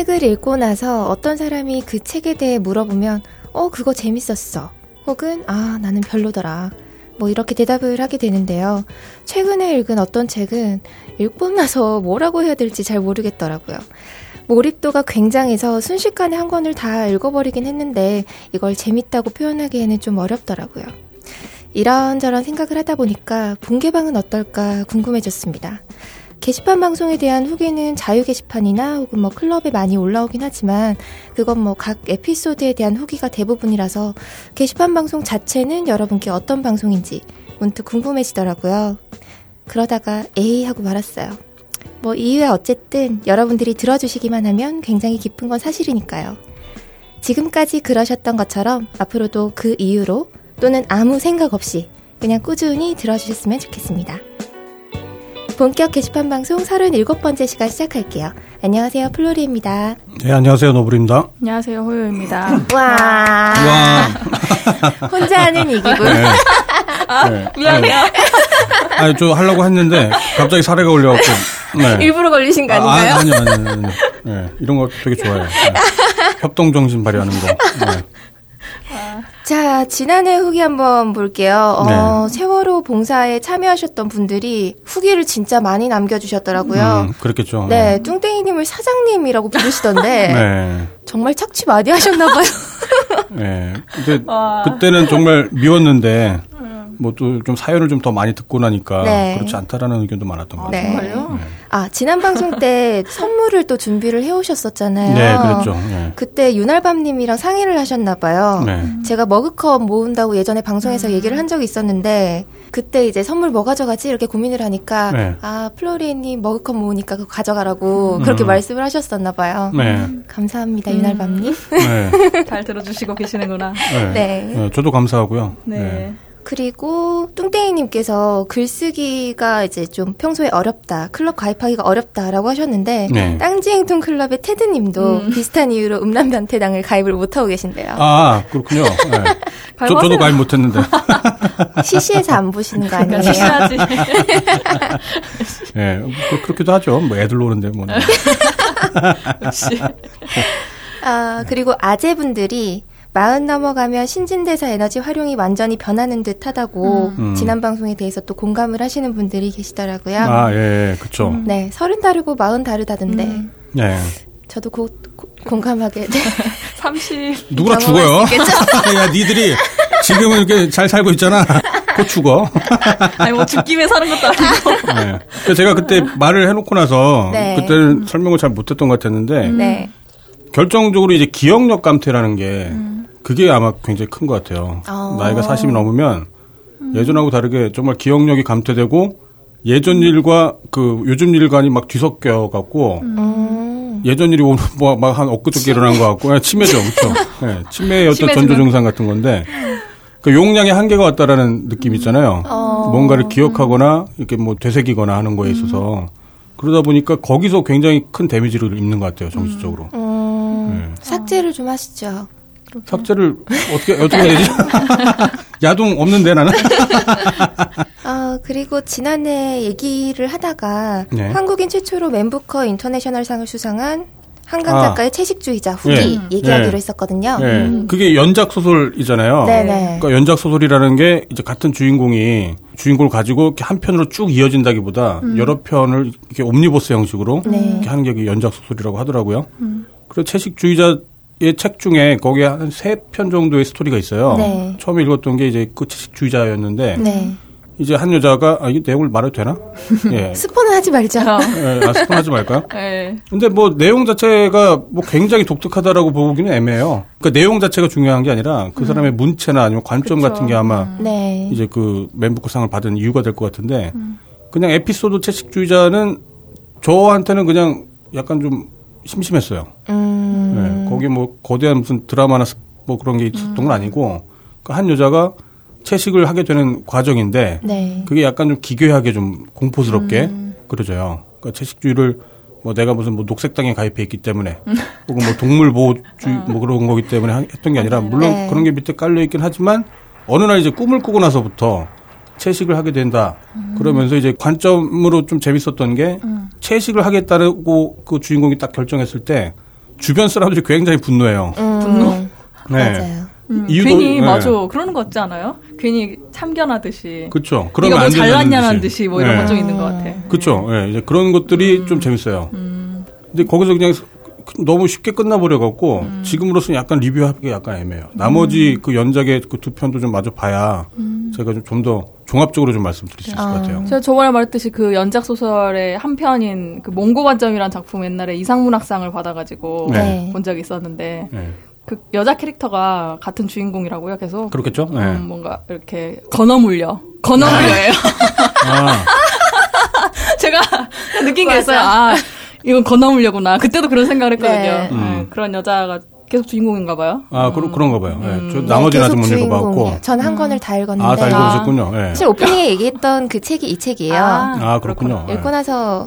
책을 읽고 나서 어떤 사람이 그 책에 대해 물어보면, 어, 그거 재밌었어. 혹은, 아, 나는 별로더라. 뭐 이렇게 대답을 하게 되는데요. 최근에 읽은 어떤 책은 읽고 나서 뭐라고 해야 될지 잘 모르겠더라고요. 몰입도가 굉장해서 순식간에 한 권을 다 읽어버리긴 했는데 이걸 재밌다고 표현하기에는 좀 어렵더라고요. 이런저런 생각을 하다 보니까 본개방은 어떨까 궁금해졌습니다. 게시판 방송에 대한 후기는 자유 게시판이나 혹은 뭐 클럽에 많이 올라오긴 하지만 그건 뭐 각 에피소드에 대한 후기가 대부분이라서 게시판 방송 자체는 여러분께 어떤 방송인지 문득 궁금해지더라고요. 그러다가 에이 하고 말았어요. 뭐 이유야 어쨌든 여러분들이 들어주시기만 하면 굉장히 기쁜 건 사실이니까요. 지금까지 그러셨던 것처럼 앞으로도 그 이유로 또는 아무 생각 없이 그냥 꾸준히 들어주셨으면 좋겠습니다. 본격 게시판 방송 37번째 시간 시작할게요. 안녕하세요, 플로리입니다. 네, 안녕하세요, 노블입니다. 안녕하세요, 호요입니다. 와. 와. 혼자 하는 이 기분. 네. 아, 네. 미안해요. 아니, 저 하려고 했는데, 갑자기 사레가 걸려갖고. 네. 일부러 걸리신 거 아, 아닌가요? 아니, 아니, 아니, 아니. 네. 이런 거 되게 좋아해요. 네. 협동 정신 발휘하는 거. 네. 자, 지난해 후기 한번 볼게요. 어, 세월호 봉사에 참여하셨던 분들이 후기를 진짜 많이 남겨주셨더라고요. 음, 그렇겠죠. 네, 뚱땡이님을 사장님이라고 부르시던데 네. 정말 착취 많이 하셨나봐요. 네. 근데 와. 그때는 정말 미웠는데, 뭐 또 좀 사연을 좀 더 많이 듣고 나니까 네. 그렇지 않다라는 의견도 많았던 것 네. 같아요. 정말요? 아, 지난 방송 때 선물을 또 준비를 해오셨었잖아요. 네, 그랬죠. 네. 그때 윤알밤님이랑 상의를 하셨나봐요. 네. 제가 머그컵 모은다고 예전에 방송에서 음. 얘기를 한 적이 있었는데 그때 이제 선물 뭐 가져가지 이렇게 고민을 하니까 네. 아 플로리님 머그컵 모으니까 그거 가져가라고 그렇게 음. 말씀을 하셨었나 봐요. 네. 감사합니다 음. 윤알밤님. 네. 잘 들어주시고 계시는구나. 네. 네. 네, 저도 감사하고요. 네. 그리고 뚱땡이님께서 글쓰기가 이제 좀 평소에 어렵다, 클럽 가입하기가 어렵다라고 하셨는데 네. 땅지행통 클럽의 테드님도 음. 비슷한 이유로 음란변태당을 가입을 못하고 계신데요. 아, 그렇군요. 네. 저, 저도. 가입 못했는데. CC에서 안 보시는 거 아니에요? 시시하지. 예, 뭐 그렇기도 하죠. 뭐 애들 노는데 뭐. 역시. 아, 그리고 아재분들이 마흔 넘어가면 신진대사 에너지 활용이 완전히 변하는 듯 하다고 음. 지난 방송에 대해서 또 공감을 하시는 분들이 계시더라고요. 아, 예, 그쵸. 네, 서른 다르고 마흔 다르다던데 음. 예. 저도 고, 고- 공감하게 네. 30. 누구나 죽어요. 야, 니들이 지금은 이렇게 잘 살고 있잖아. 곧 죽어. 아니, 뭐 죽기 위해 사는 것도 아니고. 예. 그래서 제가 그때 말을 해놓고 나서 네. 그때는 설명을 잘 못했던 것 같았는데 네. 결정적으로 이제 기억력 감퇴라는 게 그게 아마 굉장히 큰 것 같아요. 어. 나이가 40이 넘으면 예전하고 다르게 정말 기억력이 감퇴되고 예전 일과 그 요즘 일간이 막 뒤섞여 갖고 음. 예전 일이 뭐막한 엊그저께 일어난 것 같고 예, 치매죠, 그렇죠? 예, 치매의 어떤 전조 증상. 증상 같은 건데 그 용량의 한계가 왔다라는 느낌 있잖아요. 어. 뭔가를 기억하거나 이렇게 뭐 되새기거나 하는 거에 있어서 그러다 보니까 거기서 굉장히 큰 데미지를 입는 것 같아요, 정신적으로. 음, 네. 삭제를 좀 하시죠. 삭제를 어떻게 어떻게 해야 되지? 야동 없는데 나는. 아, 그리고 지난해 얘기를 하다가 네. 한국인 최초로 맨부커 인터내셔널 상을 수상한 한강 아. 작가의 채식주의자 후기 네. 얘기하기로 네. 했었거든요. 예, 그게 연작 소설이잖아요. 네네. 그러니까 연작 소설이라는 게 이제 같은 주인공이 주인공을 가지고 이렇게 한 편으로 쭉 이어진다기보다 여러 편을 이렇게 옴니버스 형식으로 네. 이렇게 하는 게 연작 소설이라고 하더라고요. 그리고 채식주의자 의책 중에 거기에 한 세 편 정도의 스토리가 있어요. 네. 처음에 읽었던 게 이제 그 채식주의자였는데 네. 이제 한 여자가 아, 이 내용을 말해도 되나? 예. 스포는 하지 말자. 예, 아, 스폰하지 말까요? 네. 근데 뭐 내용 자체가 뭐 굉장히 독특하다라고 보기는 애매해요. 그러니까 내용 자체가 중요한 게 아니라 그 사람의 문체나 아니면 관점 그쵸. 같은 게 아마 네. 이제 그 맨부커상을 받은 이유가 될 것 같은데 그냥 에피소드 채식주의자는 저한테는 그냥 약간 좀 심심했어요. 음. 네, 거기 뭐 거대한 무슨 드라마나 스- 뭐 그런 게 있었던 건 아니고 그한 여자가 채식을 하게 되는 과정인데 네. 그게 약간 좀 기괴하게 좀 공포스럽게 그려져요. 그러니까 채식주의를 뭐 내가 무슨 뭐 녹색당에 가입해 있기 때문에 혹은 뭐 동물 보호주의 뭐 그런 거기 때문에 하- 했던 게 아니라 물론 네. 그런 게 밑에 깔려 있긴 하지만 어느 날 이제 꿈을 꾸고 나서부터 채식을 하게 된다. 그러면서 이제 관점으로 좀 재밌었던 게 채식을 하겠다고 그 주인공이 딱 결정했을 때 주변 사람들이 굉장히 분노해요. 음, 분노? 네. 맞아요. 음, 이유도- 괜히 네. 맞아 그러는 거 같지 않아요? 괜히 참견하듯이. 그렇죠. 뭐안 된다는 잘났냐는 듯이 뭐 이런 네. 거좀 있는 것 같아. 그렇죠. 예, 이제 그런 것들이 좀 재밌어요. 근데 거기서 그냥 너무 쉽게 끝나버려 갖고 지금으로서는 약간 리뷰하기 약간 애매해요. 나머지 그 연작의 그 두 편도 좀 마저 봐야 제가 좀좀더 종합적으로 좀 말씀드릴 수 있을 것 같아요. 제가 저번에 말했듯이 그 연작 소설의 한 편인 그 몽고반점이라는 작품 옛날에 이상문학상을 받아가지고 네. 본 적이 있었는데 예. 그 여자 캐릭터가 같은 주인공이라고요. 계속 그렇겠죠? 예. 음, 뭔가 이렇게 건어물려 건어물려예요. 아, 제가 느낀 게 있어요. 아 이건 건어물려구나. 그때도 그런 생각을 했거든요. 네. 네, 음. 그런 여자가 계속 주인공인가 봐요. 아, 그런 그런가 봐요. 예. 저 네, 나머지 는 아직 계속 못 읽어봤고. 주인공이에요. 저는 한 권을 다 읽었는데 아, 다 읽어보셨군요. 예. 사실 오프닝에 얘기했던 그 책이 이 책이에요. 아, 그렇군요. 예. 읽고 나서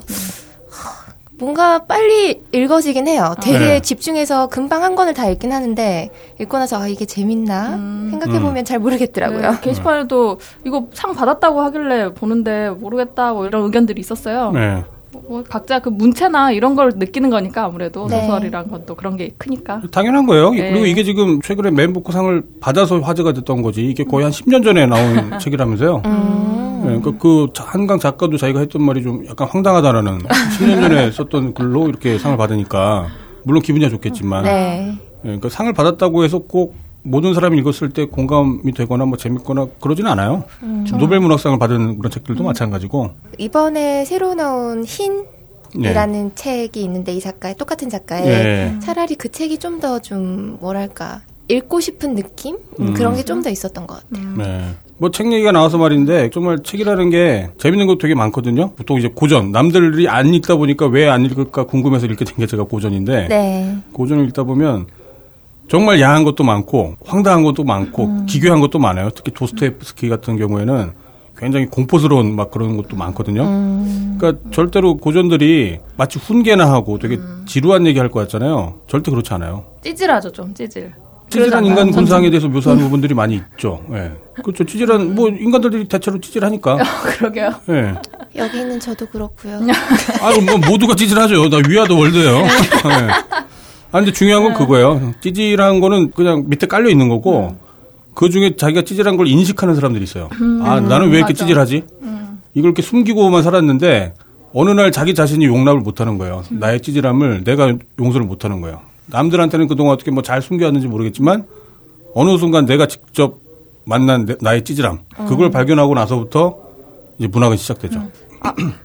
뭔가 빨리 읽어지긴 해요. 되게 네. 집중해서 금방 한 권을 다 읽긴 하는데 읽고 나서 아 이게 재밌나 생각해 보면 잘 모르겠더라고요. 네, 게시판에도 이거 상 받았다고 하길래 보는데 모르겠다 뭐 이런 의견들이 있었어요. 네. 뭐 각자 그 문체나 이런 걸 느끼는 거니까 아무래도 네. 소설이란 건또 그런 게 크니까. 당연한 거예요. 네. 그리고 이게 지금 최근에 맨부크상을 받아서 화제가 됐던 거지. 이게 거의 한 10년 전에 나온 책이라면서요. 음. 네, 그러니까 그 자- 한강 작가도 자기가 했던 말이 좀 약간 황당하다라는 10년 전에 썼던 글로 이렇게 상을 받으니까 물론 기분이야 좋겠지만 네. 예, 그러니까 상을 받았다고 해서 꼭 모든 사람이 읽었을 때 공감이 되거나 뭐 재밌거나 그러지는 않아요. 음. 노벨 문학상을 받은 그런 책들도 마찬가지고. 이번에 새로 나온 흰 이라는 네. 책이 있는데 이 작가의 똑같은 작가의 예. 차라리 그 책이 좀더좀 뭐랄까 읽고 싶은 느낌 음. 그런 게 좀 더 있었던 것 같아요. 네. 뭐 책 얘기가 나와서 말인데 정말 책이라는 게 재밌는 거 되게 많거든요. 보통 이제 고전 남들이 안 읽다 보니까 왜 안 읽을까 궁금해서 읽게 된 게 제가 고전인데 네. 고전을 읽다 보면 정말 야한 것도 많고 황당한 것도 많고 기괴한 것도 많아요. 특히 도스토옙스키 같은 경우에는 굉장히 공포스러운 막 그런 것도 많거든요. 그러니까 절대로 고전들이 마치 훈계나 하고 되게 지루한 얘기 할 것 같잖아요. 절대 그렇지 않아요. 찌질하죠 좀 찌질. 찌질한. 인간 전- 군상에 대해서 묘사하는 부분들이 많이 있죠. 예. 그렇죠. 찌질한 뭐 인간들이 대체로 찌질하니까. 그러게요. 예. 여기 있는 저도 그렇고요. 아, 뭐 모두가 찌질하죠. 나 위아더 월드예요. 예. 아, 근데 중요한 건 그거예요. 찌질한 거는 그냥 밑에 깔려 있는 거고 그 중에 자기가 찌질한 걸 인식하는 사람들이 있어요. 아, 나는 왜 이렇게 맞아. 찌질하지? 이걸 이렇게 숨기고만 살았는데 어느 날 자기 자신이 용납을 못 하는 거예요. 나의 찌질함을 내가 용서를 못 하는 거예요. 남들한테는 그동안 어떻게 뭐 잘 숨겨왔는지 모르겠지만 어느 순간 내가 직접 만난 내- 나의 찌질함 그걸 발견하고 나서부터 이제 문학은 시작되죠.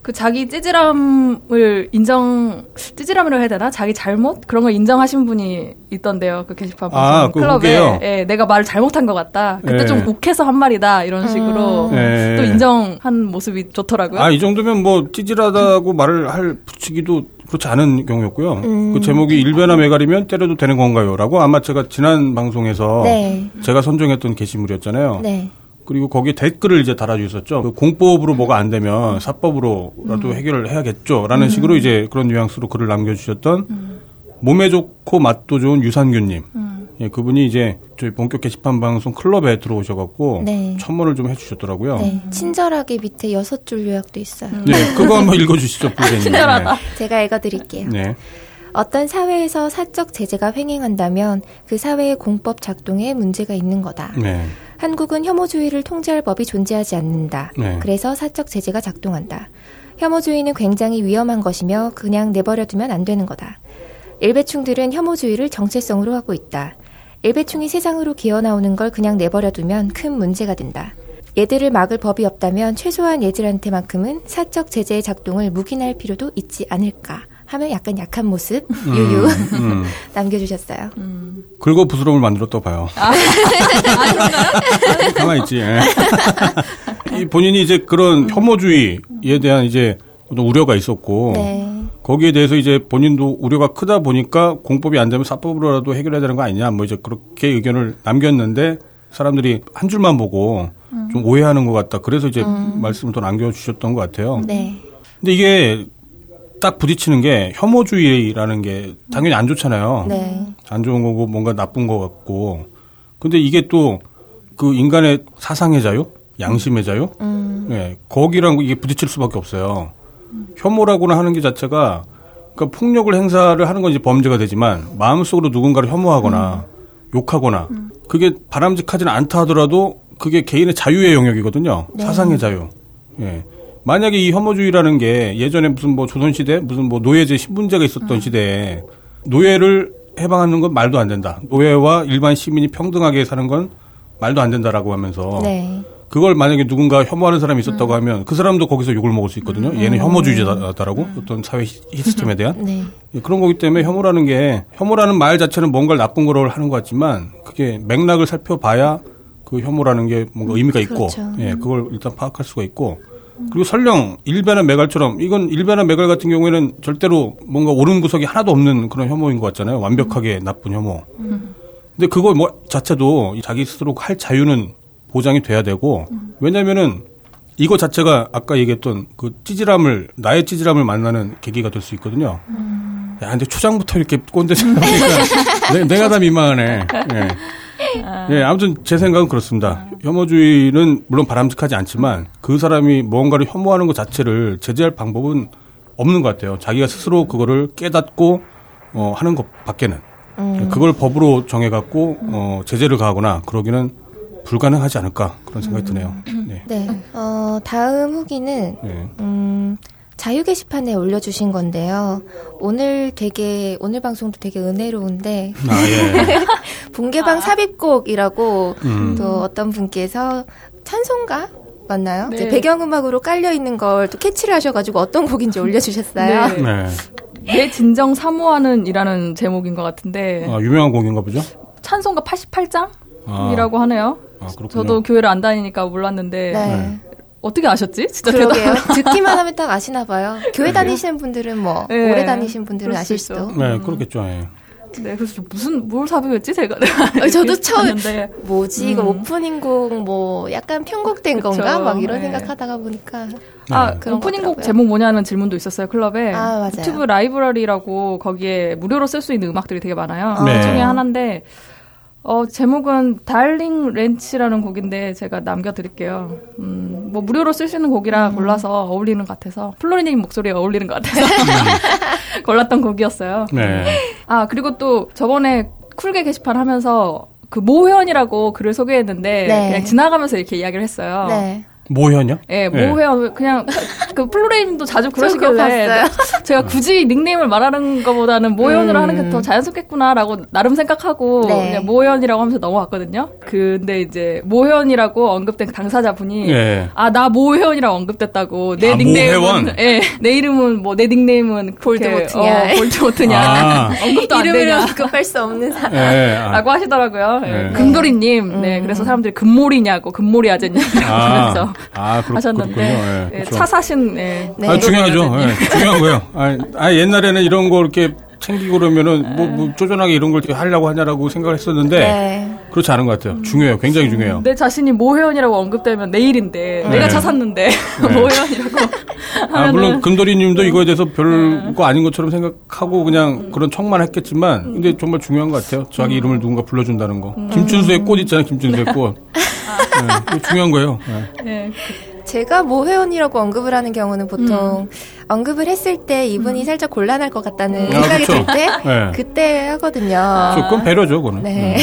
그 자기 찌질함을 인정 찌질함이라고 해야 되나? 자기 잘못 그런 걸 인정하신 분이 있던데요. 그 게시판 아, 그 클럽에? 예, 내가 말을 잘못한 것 같다. 그때 예. 좀 욱해서 한 말이다 이런 식으로 예. 또 인정한 모습이 좋더라고요. 아, 이 정도면 뭐 찌질하다고 말을 할 붙이기도 그렇지 않은 경우였고요. 그 제목이 일베나 메가리면 때려도 되는 건가요? 라고 아마 제가 지난 방송에서 네. 제가 선정했던 게시물이었잖아요. 네. 그리고 거기에 댓글을 이제 달아주셨죠. 그 공법으로 뭐가 안 되면 사법으로라도 해결을 해야겠죠. 라는 식으로 이제 그런 뉘앙스로 글을 남겨주셨던 몸에 좋고 맛도 좋은 유산균님. 예, 그분이 이제 저희 본격 게시판 방송 클럽에 들어오셔갖고 네. 첨언을 좀 해주셨더라고요. 네. 친절하게 밑에 여섯 줄 요약도 있어요. 네, 그거 한번 읽어주시죠, 부장님. 친절하다. 제가 읽어드릴게요. 네. 어떤 사회에서 사적 제재가 횡행한다면 그 사회의 공법 작동에 문제가 있는 거다. 네. 한국은 혐오주의를 통제할 법이 존재하지 않는다. 네. 그래서 사적 제재가 작동한다. 혐오주의는 굉장히 위험한 것이며 그냥 내버려두면 안 되는 거다. 일배충들은 혐오주의를 정체성으로 하고 있다. 일배충이 세상으로 기어나오는 걸 그냥 내버려두면 큰 문제가 된다. 얘들을 막을 법이 없다면 최소한 얘들한테만큼은 사적 제재의 작동을 묵인할 필요도 있지 않을까 하면 약간 약한 모습 유유 음. 남겨주셨어요. 긁어 부스럼을 만들었다고 봐요. 아, 가만히 있지. 예. 이 본인이 이제 그런 혐오주의에 대한 이제 어떤 우려가 있었고 네. 거기에 대해서 이제 본인도 우려가 크다 보니까 공법이 안 되면 사법으로라도 해결해야 되는 거 아니냐 뭐 이제 그렇게 의견을 남겼는데 사람들이 한 줄만 보고 좀 오해하는 것 같다. 그래서 이제 말씀을 더 남겨주셨던 것 같아요. 네. 근데 이게 딱 부딪히는 게 혐오주의라는 게 당연히 안 좋잖아요. 네. 안 좋은 거고 뭔가 나쁜 것 같고. 근데 이게 또 그 인간의 사상의 자유, 양심의 자유, 예, 거기랑 이게 부딪힐 수밖에 없어요. 혐오라고나 하는 게 자체가 그러니까 폭력을 행사를 하는 건 이제 범죄가 되지만 마음속으로 누군가를 혐오하거나 욕하거나 그게 바람직하지는 않다 하더라도 그게 개인의 자유의 영역이거든요. 사상의 자유. 예. 만약에 이 혐오주의라는 게 예전에 무슨 뭐 조선시대 무슨 뭐 노예제 신분제가 있었던 시대에 노예를 해방하는 건 말도 안 된다. 노예와 일반 시민이 평등하게 사는 건 말도 안 된다라고 하면서 네. 그걸 만약에 누군가 혐오하는 사람이 있었다고 하면 그 사람도 거기서 욕을 먹을 수 있거든요. 얘는 혐오주의자다라고 어떤 사회 시- 시스템에 대한 네. 예, 그런 거기 때문에 혐오라는 게 혐오라는 말 자체는 뭔가를 나쁜 거로 하는 것 같지만 그게 맥락을 살펴봐야 그 혐오라는 게 뭔가 의미가 있고 그렇죠. 예 그걸 일단 파악할 수가 있고 그리고 설령 일베나 메갈처럼 이건 일베나 메갈 같은 경우에는 절대로 뭔가 옳은 구석이 하나도 없는 그런 혐오인 것 같잖아요 완벽하게 나쁜 혐오 근데 그거 뭐 자체도 자기 스스로 할 자유는 보장이 돼야 되고 왜냐면은 이거 자체가 아까 얘기했던 그 찌질함을 나의 찌질함을 만나는 계기가 될 수 있거든요. 야, 근데 초장부터 이렇게 꼰대질 하니까 내, 내가 다 민망하네. 예. 예, 아무튼 제 생각은 그렇습니다. 혐오주의는 물론 바람직하지 않지만 그 사람이 무언가를 혐오하는 것 자체를 제재할 방법은 없는 것 같아요. 자기가 스스로 그거를 깨닫고 어, 하는 것 밖에는. 그걸 법으로 정해갖고 어, 제재를 가하거나 그러기는 불가능하지 않을까 그런 생각이 드네요. 네. 네. 어, 다음 후기는 네. 음, 자유 게시판에 올려주신 건데요. 오늘 되게 오늘 방송도 되게 은혜로운데 아, 예. 분개방 삽입곡이라고 음. 또 어떤 분께서 찬송가 맞나요? 네. 이제 배경음악으로 깔려 있는 걸 또 캐치를 하셔가지고 어떤 곡인지 올려주셨어요. 네. 네. 내 진정 사모하는이라는 제목인 것 같은데 아, 유명한 곡인가 보죠? 찬송가 88장이라고 아. 하네요. 아, 그렇군요. 저도 교회를 안 다니니까 몰랐는데 네. 어떻게 아셨지? 진짜 그러게요. 대단. 듣기만 하면 딱 아시나 봐요. 교회 다니시는 분들은 뭐 네. 오래 다니신 분들은 수 아실 있죠. 수도. 네, 그렇겠죠. 예. 네, 그래서 좀 무슨 뭘 삽입했지 제가. 어, 저도 처음 뭐지 이거 음. 오프닝 곡 뭐 약간 편곡된 그쵸. 건가 막 이런 네. 생각하다가 보니까 아, 네. 오프닝곡 거더라고요. 제목 뭐냐는 질문도 있었어요, 클럽에. 아, 맞아요. 유튜브 라이브러리라고 거기에 무료로 쓸 수 있는 음악들이 되게 많아요. 네. 그 중에 하나인데, 어, 제목은 달링 렌치라는 곡인데 제가 남겨드릴게요. 음, 뭐 무료로 쓸 수 있는 곡이라 골라서 어울리는 것 같아서, 플로리님 목소리에 어울리는 것 같아서 골랐던 곡이었어요. 네. 아, 그리고 또 저번에 쿨게 게시판 하면서 그 모 회원이라고 글을 소개했는데 네. 그냥 지나가면서 이렇게 이야기를 했어요. 네. 모 회원이요? 예, 네. 모회원 그냥 그 플로레님도 자주 그러시길래. 제가 굳이 닉네임을 말하는 것보다는 모회원으로 음. 하는 게 더 자연스럽겠구나라고 나름 생각하고 네. 그냥 모회원이라고 하면서 넘어갔거든요. 근데 이제 모회원이라고 언급된 당사자분이 예. 아나 모회원이라고 언급됐다고 내 아, 닉네임은? 예, 내 이름은 뭐 내 닉네임은 볼드모트냐. 어, 볼드모트냐 아. 언급도 안 되냐. 언급할 수 없는 사람. 예. 아, 라고 하시더라고요. 예, 네. 금돌이님. 네, 음. 그래서 사람들이 금몰이냐고, 금몰이 아재냐고 아, 하면서 아, 그렇, 하셨는데, 그렇군요. 예, 예, 그렇죠. 차 사신, 예. 네. 아, 중요하죠. 금몰이 예, 중요한 거예요. 아, 아, 옛날에는 이런 거 이렇게 챙기고 그러면은 뭐, 뭐 쪼잔하게 이런 걸 하려고 하냐라고 생각을 했었는데 네. 그렇지 않은 것 같아요. 중요해요. 굉장히 중요해요. 내 자신이 모회원이라고 언급되면 내일인데, 네. 내가 차 샀는데, 모회원이라고. 아, 물론 금돌이님도 이거에 대해서 별거 아닌 것처럼 생각하고 그냥 그런 척만 했겠지만, 근데 정말 중요한 것 같아요. 자기 이름을 누군가 불러준다는 거. 김춘수의 꽃 있잖아요. 김춘수의 꽃. 네, 중요한 거예요. 네. 예. 제가 모 회원이라고 언급을 하는 경우는 보통 언급을 했을 때 이분이 살짝 곤란할 것 같다는 아, 생각이. 들 때 네. 그때 하거든요. 조금 배려죠, 그거는. 네.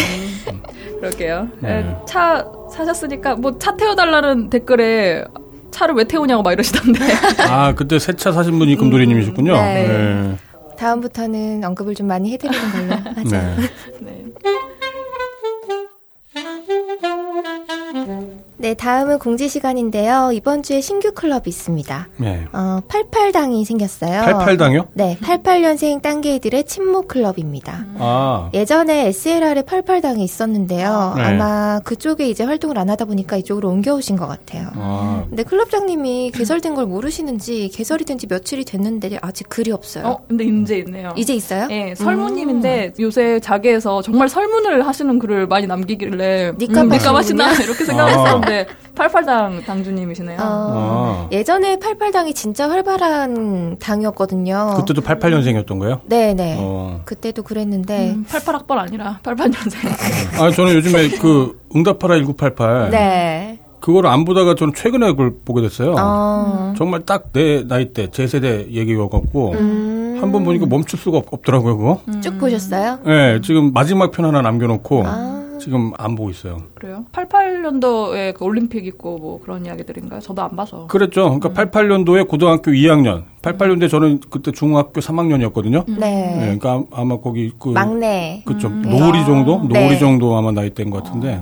그럴게요. 네. 예, 차 사셨으니까, 뭐 차 태워달라는 댓글에, 차를 왜 태우냐고 막 이러시던데. 아, 그때 새 차 사신 분이 금돌이님이셨군요. 네. 네. 다음부터는 언급을 좀 많이 해드리는 걸로 하죠. 네. 네. 네, 다음은 공지 시간인데요. 이번 주에 신규 클럽이 있습니다. 네. 어, 88당이 생겼어요. 88당이요? 네, 88년생 딴개이들의 친목 클럽입니다. 아. 예전에 SLR에 88당이 있었는데요. 네. 아마 그쪽에 이제 활동을 안 하다 보니까 이쪽으로 옮겨오신 것 같아요. 아. 근데 클럽장님이 개설된 걸 모르시는지 개설이 된 지 며칠이 됐는데 아직 글이 없어요. 어, 근데 이제 있네요. 이제 있어요? 예, 설문님인데 요새 자기에서 정말 설문을 하시는 글을 많이 남기길래 니값 음, 니값. 하시나 이렇게 생각했었 는데 88당 당주님이시네요. 어, 아. 예전에 88당이 진짜 활발한 당이었거든요. 그때도 88년생이었던 거예요? 네네. 어. 그때도 그랬는데, 음, 88학번 아니라 88년생. 아, 저는 요즘에 그 응답하라 1988. 네. 그거를 안 보다가 저는 최근에 그걸 보게 됐어요. 어, 정말 딱 내 나이 때, 제 세대 얘기여갖고, 음. 한번 보니까 멈출 수가 없, 더라고요 그거. 쭉 보셨어요? 네, 지금 마지막 편 하나 남겨놓고 아. 지금 안 보고 있어요. 그래요? 88년도에 그 올림픽 있고 뭐 그런 이야기들인가요? 저도 안 봐서. 그랬죠. 그러니까 88년도에 고등학교 2학년, 88년도에 저는 그때 중학교 3학년이었거든요. 네. 네, 그러니까 아마 거기 그 막내. 그쵸 노을이 정도 네. 노을이 정도 아마 나이 때인 것 같은데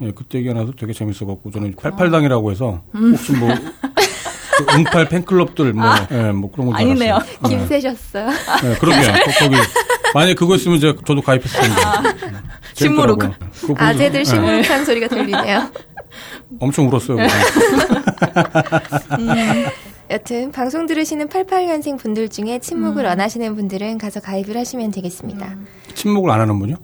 예, 그때 얘기가 나서 되게 재밌어갖고 저는 88당이라고 해서 혹시 뭐그 응팔 팬클럽들 뭐, 예, 뭐 그런 거 아니네요. 김새셨어요? 네, 그러게요. 거- 거기 만약 그거 있으면 제가 저도 가입했을 텐데. 식무룩. 재밌더라고요. 그거 보면서, 아재들 예, 시무룩한 소리가 들리네요. 엄청 울었어요. 그거. 여튼 방송 들으시는 88년생 분들 중에 침묵을 원하시는 분들은 가서 가입을 하시면 되겠습니다. 침묵을 안 하는 분요?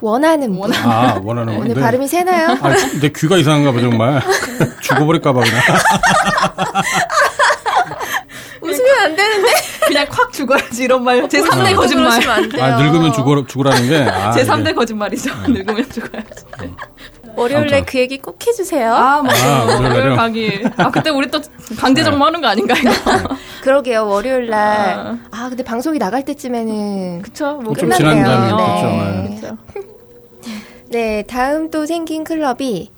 원하는 분. 아 원하는 분. 오늘 네. 발음이 새나요? 아, 내 귀가 이상한가 봐 정말. 죽어버릴까 봐 그냥. 웃으면 안 되는데. 그냥 콱 죽어야지 이런 말. 제 3대 거짓말. 아 늙으면 죽어 죽으라는 게. 아, 제 이게. 3대 거짓말이죠. 늙으면 죽어야지. 월요일에 아무튼. 그 얘기 꼭 해주세요. 아, 뭐. 아, 월요일에요? 월요일 강의. 아, 그때 우리 또 강제 정모 하는 거 아닌가, 이거? 그러게요, 월요일 날. 아, 근데 방송이 나갈 때쯤에는. 그쵸. 뭐좀 끝났네요. 지난 다음에 네. 그렇죠. 네, 다음 또 생긴 클럽이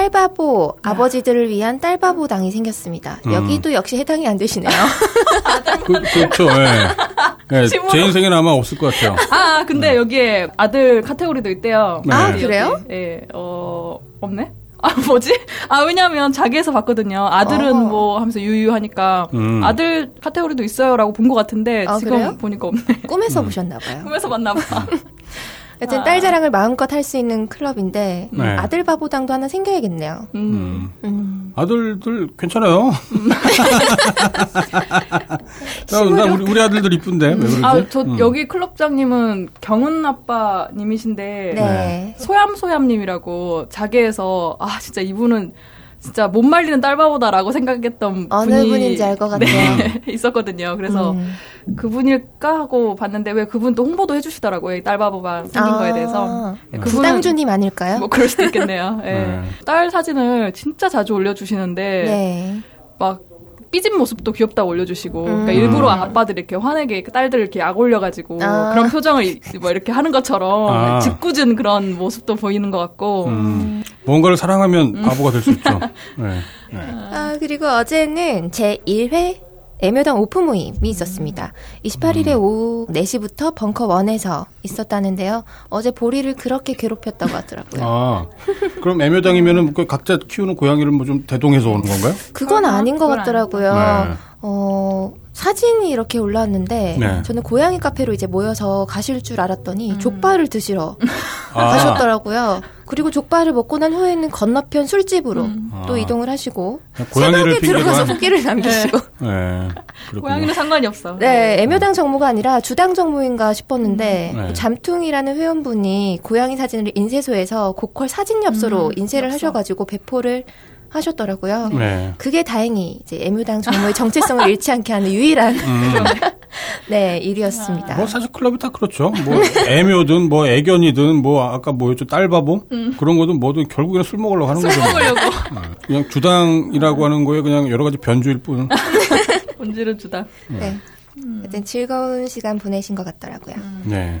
딸바보 아버지들을 위한 딸바보 당이 생겼습니다. 음. 여기도 역시 해당이 안 되시네요. 그, 그렇죠. 예. 예, 제 인생에는 아마 없을 것 같아요. 아, 근데 여기에 아들 카테고리도 있대요. 네. 아, 그래요? 예, 어, 없네? 아, 뭐지? 아, 왜냐면 자기에서 봤거든요. 아들은 어허. 뭐 하면서 유유하니까 음. 아들 카테고리도 있어요라고 본 것 같은데 아, 지금 그래요? 보니까 없네. 꿈에서 보셨나 봐요. 꿈에서 봤나 봐. 여튼 딸 자랑을 마음껏 할 수 있는 클럽인데 네. 아들 바보당도 하나 생겨야겠네요. 음. 음. 음. 아들들 괜찮아요. 나, 나 우리, 우리 아들들 이쁜데 왜 그러지? 아, 저 음. 여기 클럽장님은 경은 아빠님이신데 네. 소얌소얌님이라고 자기에서 아 진짜 이분은 진짜 못 말리는 딸바보다라고 생각했던 어느 분이 분인지 알 것 같아요. 네, 있었거든요. 그래서 음. 그분일까 하고 봤는데 왜 그분도 홍보도 해주시더라고요. 이 딸바보가 생긴 거에 대해서. 네, 그분은 부당주님 아닐까요? 뭐 그럴 수도 있겠네요. 예. 네. 딸 사진을 진짜 자주 올려주시는데 네. 막 삐진 모습도 귀엽다고 올려주시고 그러니까 음. 일부러 아빠들이 이렇게 화내게 딸들 이렇게 약 올려가지고 아. 그런 표정을 이- 뭐 이렇게 하는 것처럼 아. 짓궂은 그런 모습도 보이는 것 같고 음, 뭔가를 사랑하면 바보가 될 수 있죠. 네. 네. 아, 그리고 어제는 제 1회 애묘당 오프 모임이 있었습니다. 28일에 오후 4시부터 벙커 원에서 있었다는데요. 어제 보리를 그렇게 괴롭혔다고 하더라고요. 아, 그럼 애묘당이면은 그 각자 키우는 고양이를 뭐 좀 대동해서 오는 건가요? 그건 아, 아닌 것 같더라고요. 네. 어, 사진이 이렇게 올라왔는데 네. 저는 고양이 카페로 이제 모여서 가실 줄 알았더니 족발을 드시러 아. 가셨더라고요. 그리고 족발을 먹고 난 후에는 건너편 술집으로 또 아. 이동을 하시고 고양이를 새벽에 들어가서 한. 후기를 남기시고 네. 그렇군요. 고양이는 상관이 없어. 네, 애묘당 정모가 아니라 주당 정모인가 싶었는데 네. 잠퉁이라는 회원분이 고양이 사진을 인쇄소에서 고퀄 사진 엽서로 음, 인쇄를 엽서. 하셔가지고 배포를 하셨더라고요. 네. 그게 다행히 이제 애묘당 정모의 정체성을 잃지 않게 하는 유일한 음. 네 일이었습니다. 뭐 사실 클럽이 다 그렇죠. 뭐 애묘든 뭐 애견이든 뭐 아까 뭐였죠 딸바보 그런 거든 뭐든 결국에는 술 먹으려고 하는 거죠. 뭐. 음. 먹으려고 네. 그냥 주당이라고 하는 거에 그냥 여러 가지 변주일 뿐. 본질은 주당. 네. 하여튼 즐거운 시간 보내신 것 같더라고요. 네.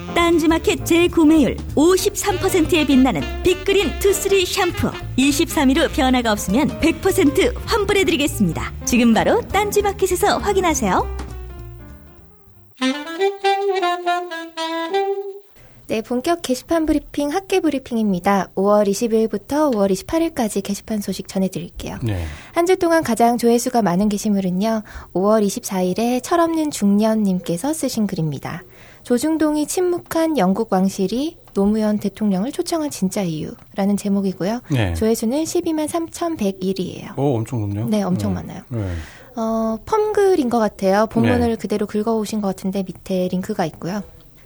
딴지마켓 재구매율 53%에 빛나는 빅그린 투쓰리 샴푸 23일 후 변화가 없으면 100% 환불해드리겠습니다. 지금 바로 딴지마켓에서 확인하세요. 네, 본격 게시판 브리핑 학계 브리핑입니다. 5월 20일부터 5월 28일까지 게시판 소식 전해드릴게요. 네. 한주 동안 가장 조회수가 많은 게시물은요, 5월 24일에 철없는 중년님께서 쓰신 글입니다. 조중동이 침묵한 영국 왕실이 노무현 대통령을 초청한 진짜 이유라는 제목이고요. 네. 조회수는 12만 3,101이에요. 오, 엄청 높네요. 네, 엄청 많아요. 네. 어, 펌글인 것 같아요. 본문을 네. 그대로 긁어오신 것 같은데 밑에 링크가 있고요.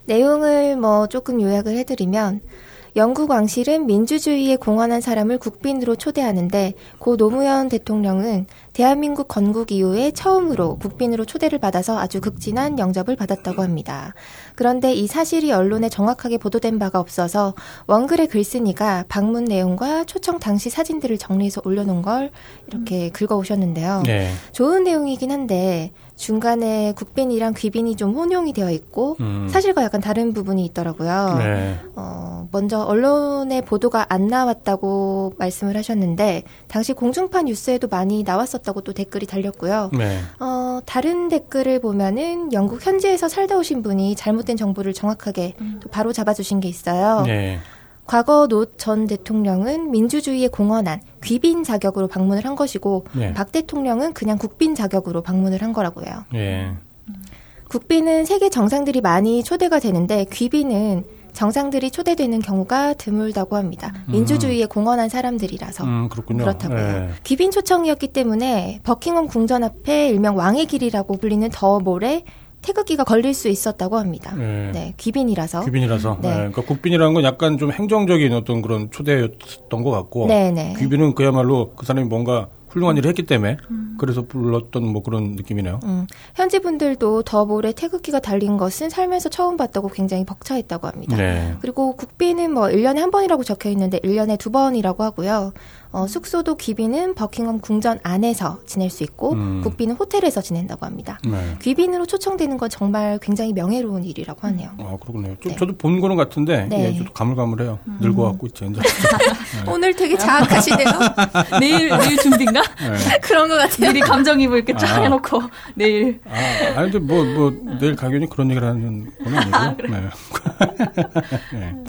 내용을 뭐 조금 요약을 해드리면 영국 왕실은 민주주의에 공헌한 사람을 국빈으로 초대하는데 고 노무현 대통령은 대한민국 건국 이후에 처음으로 국빈으로 초대를 받아서 아주 극진한 영접을 받았다고 합니다. 그런데 이 사실이 언론에 정확하게 보도된 바가 없어서 원글의 글쓴이가 방문 내용과 초청 당시 사진들을 정리해서 올려놓은 걸 이렇게 긁어오셨는데요. 네. 좋은 내용이긴 한데 중간에 국빈이랑 귀빈이 좀 혼용이 되어 있고 음. 사실과 약간 다른 부분이 있더라고요. 네. 어, 먼저 언론에 보도가 안 나왔다고 말씀을 하셨는데 당시 공중파 뉴스에도 많이 나왔었다고 또 댓글이 달렸고요. 네. 어, 다른 댓글을 보면은 영국 현지에서 살다 오신 분이 잘못된 정보를 정확하게 또 바로 잡아주신 게 있어요. 네. 과거 노 전 대통령은 민주주의에 공헌한 귀빈 자격으로 방문을 한 것이고 네. 박 대통령은 그냥 국빈 자격으로 방문을 한 거라고요. 네. 국빈은 세계 정상들이 많이 초대가 되는데 귀빈은 정상들이 초대되는 경우가 드물다고 합니다. 민주주의에 공헌한 사람들이라서. 음, 그렇군요. 그렇다고요. 네. 귀빈 초청이었기 때문에 버킹엄 궁전 앞에 일명 왕의 길이라고 불리는 더 몰에 태극기가 걸릴 수 있었다고 합니다. 네. 네, 귀빈이라서. 귀빈이라서. 네. 네. 그러니까 국빈이라는 건 약간 좀 행정적인 어떤 그런 초대였던 것 같고. 네, 네. 귀빈은 그야말로 그 사람이 뭔가 훌륭한 일을 했기 때문에 그래서 불렀던 뭐 그런 느낌이네요. 음, 현지 분들도 더 몰에 태극기가 달린 것은 살면서 처음 봤다고 굉장히 벅차했다고 합니다. 네. 그리고 국비는 뭐 1년에 한 번이라고 적혀 있는데 1년에 두 번이라고 하고요. 어, 숙소도 귀비는 버킹엄 궁전 안에서 지낼 수 있고 음. 국비는 호텔에서 지낸다고 합니다. 네. 귀빈으로 초청되는 건 정말 굉장히 명예로운 일이라고 하네요. 아, 그렇군요. 좀 네. 저 도 본 거는 같은데, 네. 예, 저도 가물가물해요. 늙어갖고 있지, 이제. 오늘 되게 자학하시네요. 내일 내일 준비인가? 네. 그런 것 같아요. 미리 감정입을 이렇게 쫙 아. 해놓고 내일 아, 아니, 근데 뭐, 뭐, 내일 가격이 그런 얘기를 하는 건 아니고. 네. 네.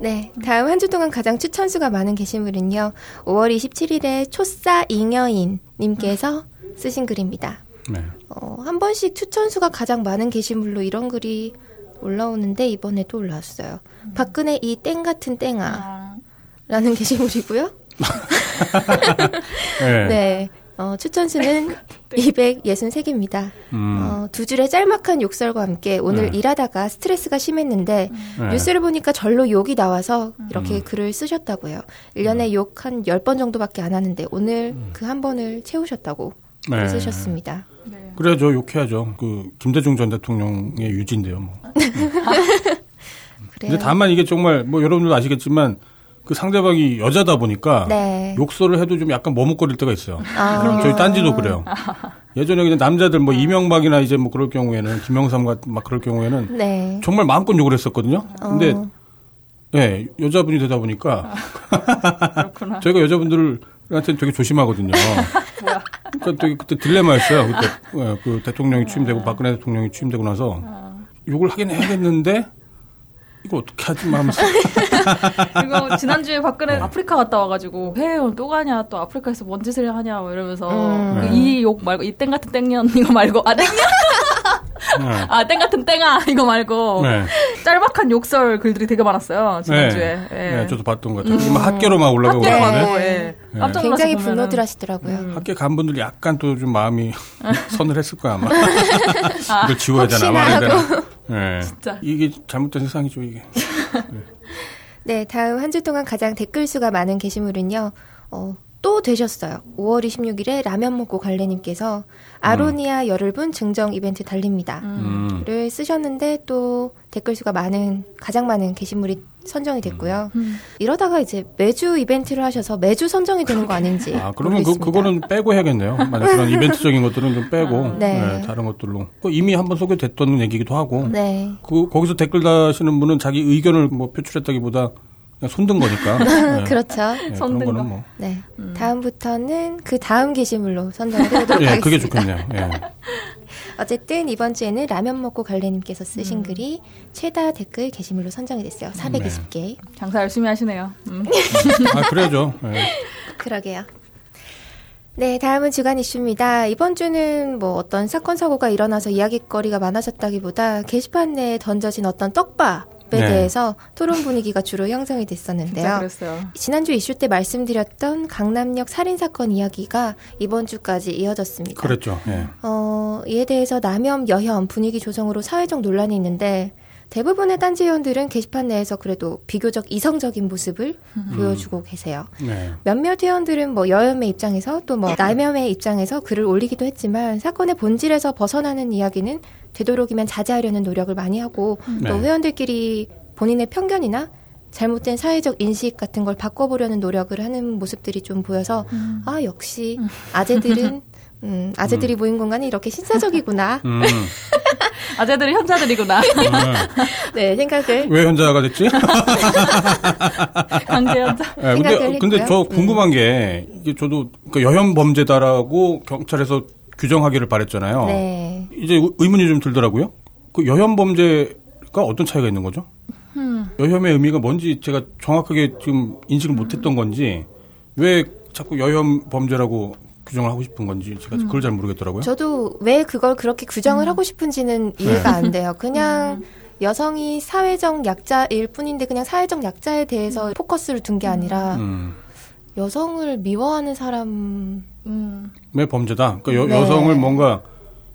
네, 다음 한 주 동안 가장 추천수가 많은 게시물은요. 5월 27일에 초싸 잉여인 님께서 쓰신 글입니다. 네. 어, 한 번씩 추천수가 가장 많은 게시물로 이런 글이 올라오는데 이번에 또 올라왔어요. 박근혜 이 땡 같은 땡아 라는 게시물이고요. 네. 네. 어, 추천수는 263개입니다. 음. 어, 두 줄의 짤막한 욕설과 함께 오늘 네. 일하다가 스트레스가 심했는데 네. 뉴스를 보니까 절로 욕이 나와서 이렇게 글을 쓰셨다고요. 1년에 욕 한 10번 정도밖에 안 하는데 오늘 그한 번을 채우셨다고 글을 네. 쓰셨습니다. 그래야죠, 욕해야죠. 그, 김대중 전 대통령의 유지인데요, 뭐. 그래요. 근데 다만 이게 정말, 뭐, 여러분들도 아시겠지만, 그 상대방이 여자다 보니까, 네. 욕설을 해도 좀 약간 머뭇거릴 때가 있어요. 아. 저희 딴지도 그래요. 예전에 그냥 남자들 뭐 이명박이나 이제 뭐 그럴 경우에는 김영삼 같은 막 그럴 경우에는 네. 정말 마음껏 욕을 했었거든요. 근데 어. 예, 여자분이 되다 보니까 그렇구나. 저희가 여자분들한테는 되게 조심하거든요. 그러니까 되게 그때 딜레마였어요. 그때 예, 그 대통령이 취임되고 박근혜 대통령이 취임되고 나서 욕을 하긴 해야겠는데 이거 어떻게 하지 마 하면서 그리고 지난주에 박근혜 아프리카 갔다 와가지고 회또 가냐 또 아프리카에서 뭔 짓을 하냐 뭐 이러면서 음. 네. 이욕 말고 이 땡 같은 땡년 이거 말고 아 땡년 네. 아 땡 같은 땡아 이거 말고 네. 짤막한 욕설 글들이 되게 많았어요 지난주에. 네. 예. 네, 저도 봤던 것 같아요. 막 핫개로 막 올라가고 네. 그러는데 예. 네. 굉장히 분노들 하시더라고요. 학교 간 분들 약간 또 좀 마음이 선을 했을 거야 아마. 이걸 지워야 되나 말아야 되나. 네. 진짜. 이게 잘못된 세상이죠 이게. 네, 다음 한 주 동안 가장 댓글 수가 많은 게시물은요. 어, 또 되셨어요. 5월 26일에 라면 먹고 갈래님께서 아로니아 열흘분 증정 이벤트 달립니다. 음. 를 쓰셨는데 또 댓글 수가 많은 가장 많은 게시물이 선정이 됐고요. 음. 이러다가 이제 매주 이벤트를 하셔서 매주 선정이 되는 거 아닌지 아 그러면 그 모르겠습니다. 그거는 빼고 해야겠네요. 만약 그런 이벤트적인 것들은 좀 빼고 네. 네, 다른 것들로. 그 이미 한번 소개됐던 얘기기도 하고. 네. 그 거기서 댓글 다시는 분은 자기 의견을 뭐 표출했다기보다 손든 거니까. 네. 그렇죠. 네, 손든 거는 거. 뭐. 네. 다음부터는 그 다음 게시물로 선정을 해보도록 예, 하겠습니다. 그게 좋겠네요. 예. 어쨌든 이번 주에는 라면 먹고 갈래님께서 쓰신 음. 글이 최다 댓글 게시물로 선정이 됐어요. 420개. 장사 열심히 하시네요. 음. 아 그래야죠. 예. 그러게요. 네, 다음은 주간 이슈입니다. 이번 주는 뭐 어떤 사건 사고가 일어나서 이야기거리가 많아졌다기보다 게시판 내에 던져진 어떤 떡밥 에 네. 대해서 토론 분위기가 주로 형성이 됐었는데요. 그랬어요. 지난주 이슈 때 말씀드렸던 강남역 살인 사건 이야기가 이번 주까지 이어졌습니다. 그랬죠. 예. 어, 이에 대해서 남염, 여혐 분위기 조성으로 사회적 논란이 있는데 대부분의 딴지 회원들은 게시판 내에서 그래도 비교적 이성적인 모습을 보여주고 계세요. 네. 몇몇 회원들은 뭐 여혐의 입장에서 또 뭐 남혐의 입장에서 글을 올리기도 했지만 사건의 본질에서 벗어나는 이야기는 되도록이면 자제하려는 노력을 많이 하고 네. 또 회원들끼리 본인의 편견이나 잘못된 사회적 인식 같은 걸 바꿔보려는 노력을 하는 모습들이 좀 보여서 아 역시 아재들은 음, 아재들이 모인 공간이 이렇게 신사적이구나 음. 아재들이 현자들이구나. 네 생각을 왜 현자가 됐지? 강제 현자. 예, 근데, 근데. 저 궁금한 게, 이게 저도, 그 여혐 범죄다라고 경찰에서 규정하기를 바랬잖아요. 네 이제 의- 의문이 좀 들더라고요. 그 여혐 범죄가 어떤 차이가 있는 거죠? 여혐의 의미가 뭔지 제가 정확하게 지금 인식을 못했던 건지, 왜 자꾸 여혐 범죄라고 규정을 하고 싶은 건지 제가 그걸 잘 모르겠더라고요. 저도 왜 그걸 그렇게 규정을 하고 싶은지는 이해가 안 돼요. 그냥 여성이 사회적 약자일 뿐인데 그냥 사회적 약자에 대해서 포커스를 둔 게 아니라 음. 여성을 미워하는 사람 음. 의 범죄다. 그러니까 여, 네. 여성을 뭔가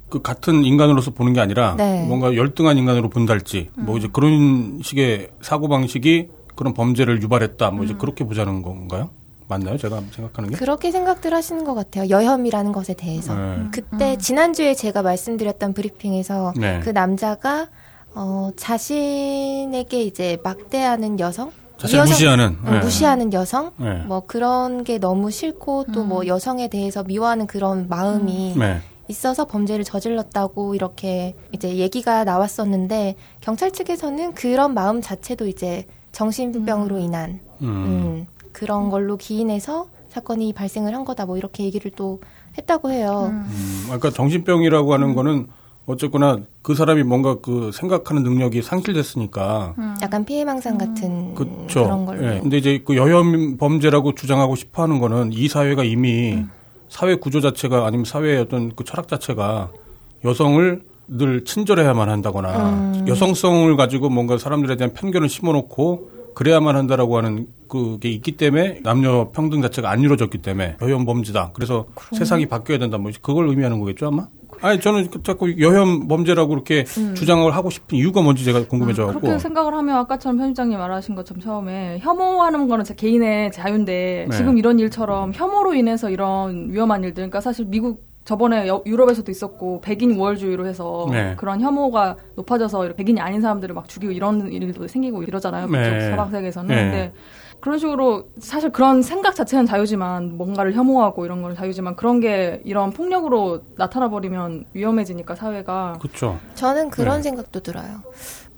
그 같은 인간으로서 보는 게 아니라 네. 뭔가 열등한 인간으로 본달지 뭐 이제 그런 식의 사고 방식이 그런 범죄를 유발했다. 뭐 이제 그렇게 보자는 건가요? 맞나요? 제가 생각하는 게? 그렇게 생각들 하시는 것 같아요. 여혐이라는 것에 대해서. 네. 그때 지난주에 제가 말씀드렸던 브리핑에서 네. 그 남자가 어, 자신에게 이제 막대하는 여성, 자신을 이 여성- 무시하는. 음, 네. 무시하는 여성, 네. 뭐 그런 게 너무 싫고 또뭐 여성에 대해서 미워하는 그런 마음이 네. 있어서 범죄를 저질렀다고 이렇게 이제 얘기가 나왔었는데 경찰 측에서는 그런 마음 자체도 이제 정신병으로 인한 음. 음, 그런 걸로 기인해서 사건이 발생을 한 거다 뭐 이렇게 얘기를 또 했다고 해요. 음, 그러니까 정신병이라고 하는 거는 어쨌거나 그 사람이 뭔가 그 생각하는 능력이 상실됐으니까 약간 피해망상 같은 그렇죠. 그런 걸로. 예. 근데 이제 그 여혐 범죄라고 주장하고 싶어 하는 거는 이 사회가 이미 음. 사회 구조 자체가 아니면 사회의 어떤 그 철학 자체가 여성을 늘 친절해야만 한다거나 음. 여성성을 가지고 뭔가 사람들에 대한 편견을 심어놓고 그래야만 한다라고 하는 그게 있기 때문에 남녀 평등 자체가 안 이루어졌기 때문에 여혐 범죄다. 그래서 세상이 바뀌어야 된다. 뭐 그걸 의미하는 거겠죠 아마? 아니 저는 그 자꾸 여혐 범죄라고 그렇게 주장을 하고 싶은 이유가 뭔지 제가 궁금해져 갖고 음. 그렇게 생각을 하면 아까처럼 편집장님 말하신 것처럼 처음에 혐오하는 거는 제 개인의 자유인데 네. 지금 이런 일처럼 혐오로 인해서 이런 위험한 일들 그러니까 사실 미국 저번에 여- 유럽에서도 있었고 백인 우월주의로 해서 네. 그런 혐오가 높아져서 백인이 아닌 사람들을 막 죽이고 이런 일도 생기고 이러잖아요. 그쪽 네. 서방 세계에서는. 네. 근데 그런 식으로 사실 그런 생각 자체는 자유지만 뭔가를 혐오하고 이런 건 자유지만 그런 게 이런 폭력으로 나타나 버리면 위험해지니까 사회가 그렇죠. 저는 그런 네. 생각도 들어요.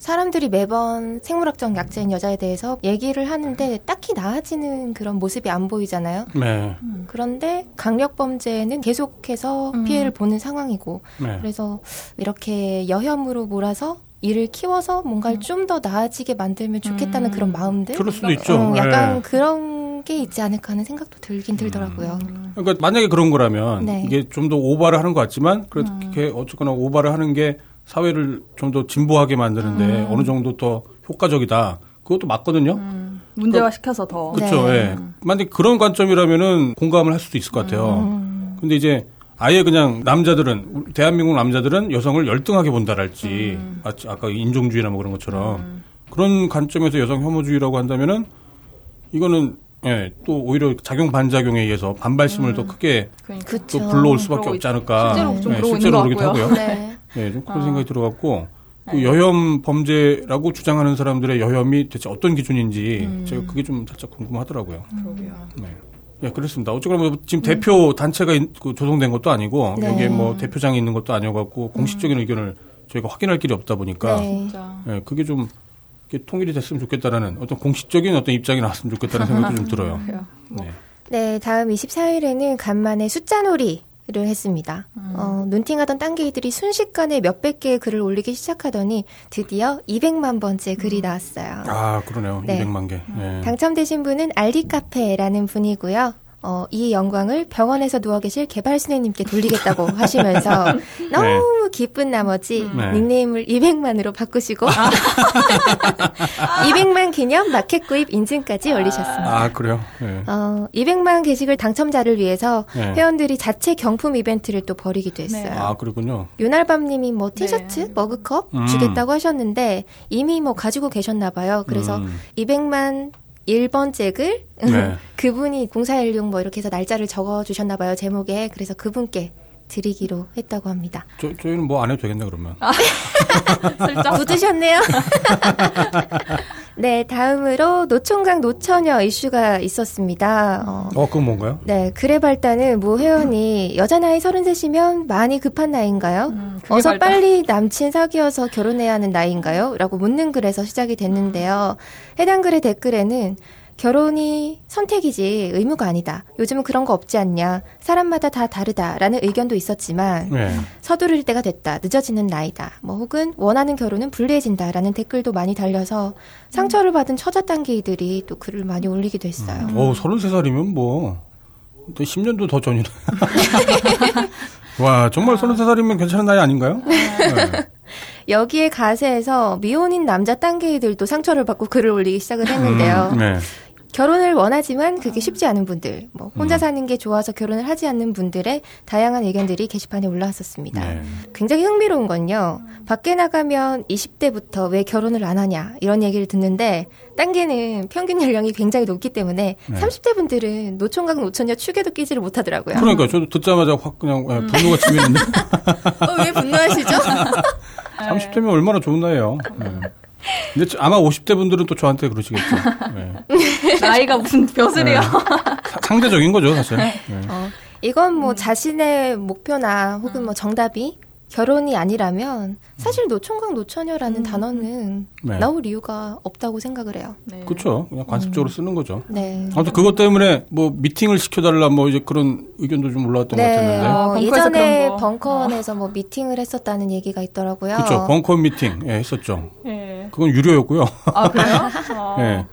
사람들이 매번 생물학적 약자인 여자에 대해서 얘기를 하는데 딱히 나아지는 그런 모습이 안 보이잖아요. 네. 그런데 강력 범죄는 계속해서 음. 피해를 보는 상황이고 네. 그래서 이렇게 여혐으로 몰아서 일을 키워서 뭔가를 좀더 나아지게 만들면 좋겠다는 그런 마음들. 그럴 수도 있죠. 어, 약간 네. 그런 게 있지 않을까 하는 생각도 들긴 들더라고요. 그러니까 만약에 그런 거라면 네. 이게 좀 더 오바를 하는 것 같지만 그렇게 어쨌거나 오바를 하는 게 사회를 좀 더 진보하게 만드는데 어느 정도 더 효과적이다. 그것도 맞거든요. 문제화 시켜서 더 그렇죠. 네. 예. 만약 그런 관점이라면은 공감을 할 수도 있을 것 같아요. 음. 근데 이제 아예 그냥 남자들은 대한민국 남자들은 여성을 열등하게 본다랄지 마치 아까 인종주의나 뭐 그런 것처럼 그런 관점에서 여성 혐오주의라고 한다면은 이거는 예, 또 오히려 작용 반작용에 의해서 반발심을 더 크게 그러니까. 또 불러올 수밖에 없지 않을까. 실제로 좀 예, 그러고 실제로 있는 것 그러기도 같고요. 하고요. 네. 예, 좀 그런 생각이 들어갔고 그 여혐 범죄라고 주장하는 사람들의 여혐이 대체 어떤 기준인지 제가 그게 좀 살짝 궁금하더라고요. 그러게요. 네. 예, 그렇습니다. 어쨌거나 뭐 지금 대표 단체가 있- 그 조성된 것도 아니고 네. 여기에 뭐 대표장이 있는 것도 아니어갖고 공식적인 의견을 저희가 확인할 길이 없다 보니까 네. 예, 그게 좀 이렇게 통일이 됐으면 좋겠다라는 어떤 공식적인 어떤 입장이 나왔으면 좋겠다는 생각도 좀 들어요. 네. 네, 다음 24일에는 간만에 숫자놀이 를 했습니다. 어, 눈팅하던 딴개이들이 순식간에 몇백 개의 글을 올리기 시작하더니 드디어 200만 번째 글이 나왔어요. 아, 그러네요. 네. 200만 개. 예. 당첨되신 분은 알디카페라는 분이고요. 어, 이 영광을 병원에서 누워 계실 개발 선생님께 돌리겠다고 하시면서 너무 기쁜 나머지 네. 닉네임을 200만으로 바꾸시고 200만 기념 마켓 구입 인증까지 올리셨습니다. 아, 그래요? 네. 어, 200만 게시글 당첨자를 위해서 네. 회원들이 자체 경품 이벤트를 또 벌이기도 했어요. 네. 아, 그렇군요. 윤알밤님이 뭐 티셔츠, 네. 머그컵 음. 주겠다고 하셨는데 이미 뭐 가지고 계셨나 봐요. 그래서 음. 200만 1번 잭을 네. 그분이 0416 뭐 이렇게 해서 날짜를 적어 주셨나 봐요. 제목에. 그래서 그분께 드리기로 했다고 합니다. 저, 저희는 뭐 안 해도 되겠네, 그러면. 슬쩍. 굳으셨네요. 네, 다음으로 노총각 노처녀 이슈가 있었습니다. 어, 어, 그건 뭔가요? 네, 그래 발단은 모 회원이 여자 나이 33이면 많이 급한 나이인가요? 음, 어서 발단. 빨리 남친 사귀어서 결혼해야 하는 나이인가요? 라고 묻는 글에서 시작이 됐는데요. 해당 글의 댓글에는 결혼이 선택이지 의무가 아니다. 요즘은 그런 거 없지 않냐. 사람마다 다 다르다라는 의견도 있었지만 네. 서두를 때가 됐다. 늦어지는 나이다. 뭐 혹은 원하는 결혼은 불리해진다라는 댓글도 많이 달려서 상처를 받은 처자단계이들이 또 글을 많이 올리기도 했어요. 어, 33살이면 뭐, 또 10년도 더 전이네. 와, 정말 33살이면 괜찮은 나이 아닌가요? 네. 여기에 가세에서 미혼인 남자 단계이들도 상처를 받고 글을 올리기 시작을 했는데요. 음, 네. 결혼을 원하지만 그게 쉽지 않은 분들, 뭐 혼자 음. 사는 게 좋아서 결혼을 하지 않는 분들의 다양한 의견들이 게시판에 올라왔었습니다. 네. 굉장히 흥미로운 건요. 밖에 나가면 20대부터 왜 결혼을 안 하냐 이런 얘기를 듣는데 단계는 평균 연령이 굉장히 높기 때문에 네. 30대 분들은 노총각 노처녀 축에도 끼지를 못하더라고요. 그러니까 저도 듣자마자 확 그냥 예, 분노가 치밀는데 어, 왜 분노하시죠? 30대면 얼마나 좋은 나이예요. 네. 근데 저- 아마 50대 분들은 또 저한테 그러시겠죠. 네. 나이가 무슨 벼슬이야. 사- 상대적인 거죠, 사실. 네. 어, 이건 뭐 자신의 목표나 혹은 뭐 정답이 결혼이 아니라면 사실 노총각 노처녀라는 단어는 네. 나올 이유가 없다고 생각을 해요. 네. 그렇죠. 그냥 관습적으로 쓰는 거죠. 네. 아무튼 그것 때문에 뭐 미팅을 시켜달라 뭐 이제 그런 의견도 좀 올라왔던 것 네, 같았는데. 어, 예전에. 벙커원에서 뭐 미팅을 했었다는 얘기가 있더라고요. 그렇죠. 벙커 미팅 예, 했었죠. 예. 그건 유료였고요. 아, 그래요? 어. 예.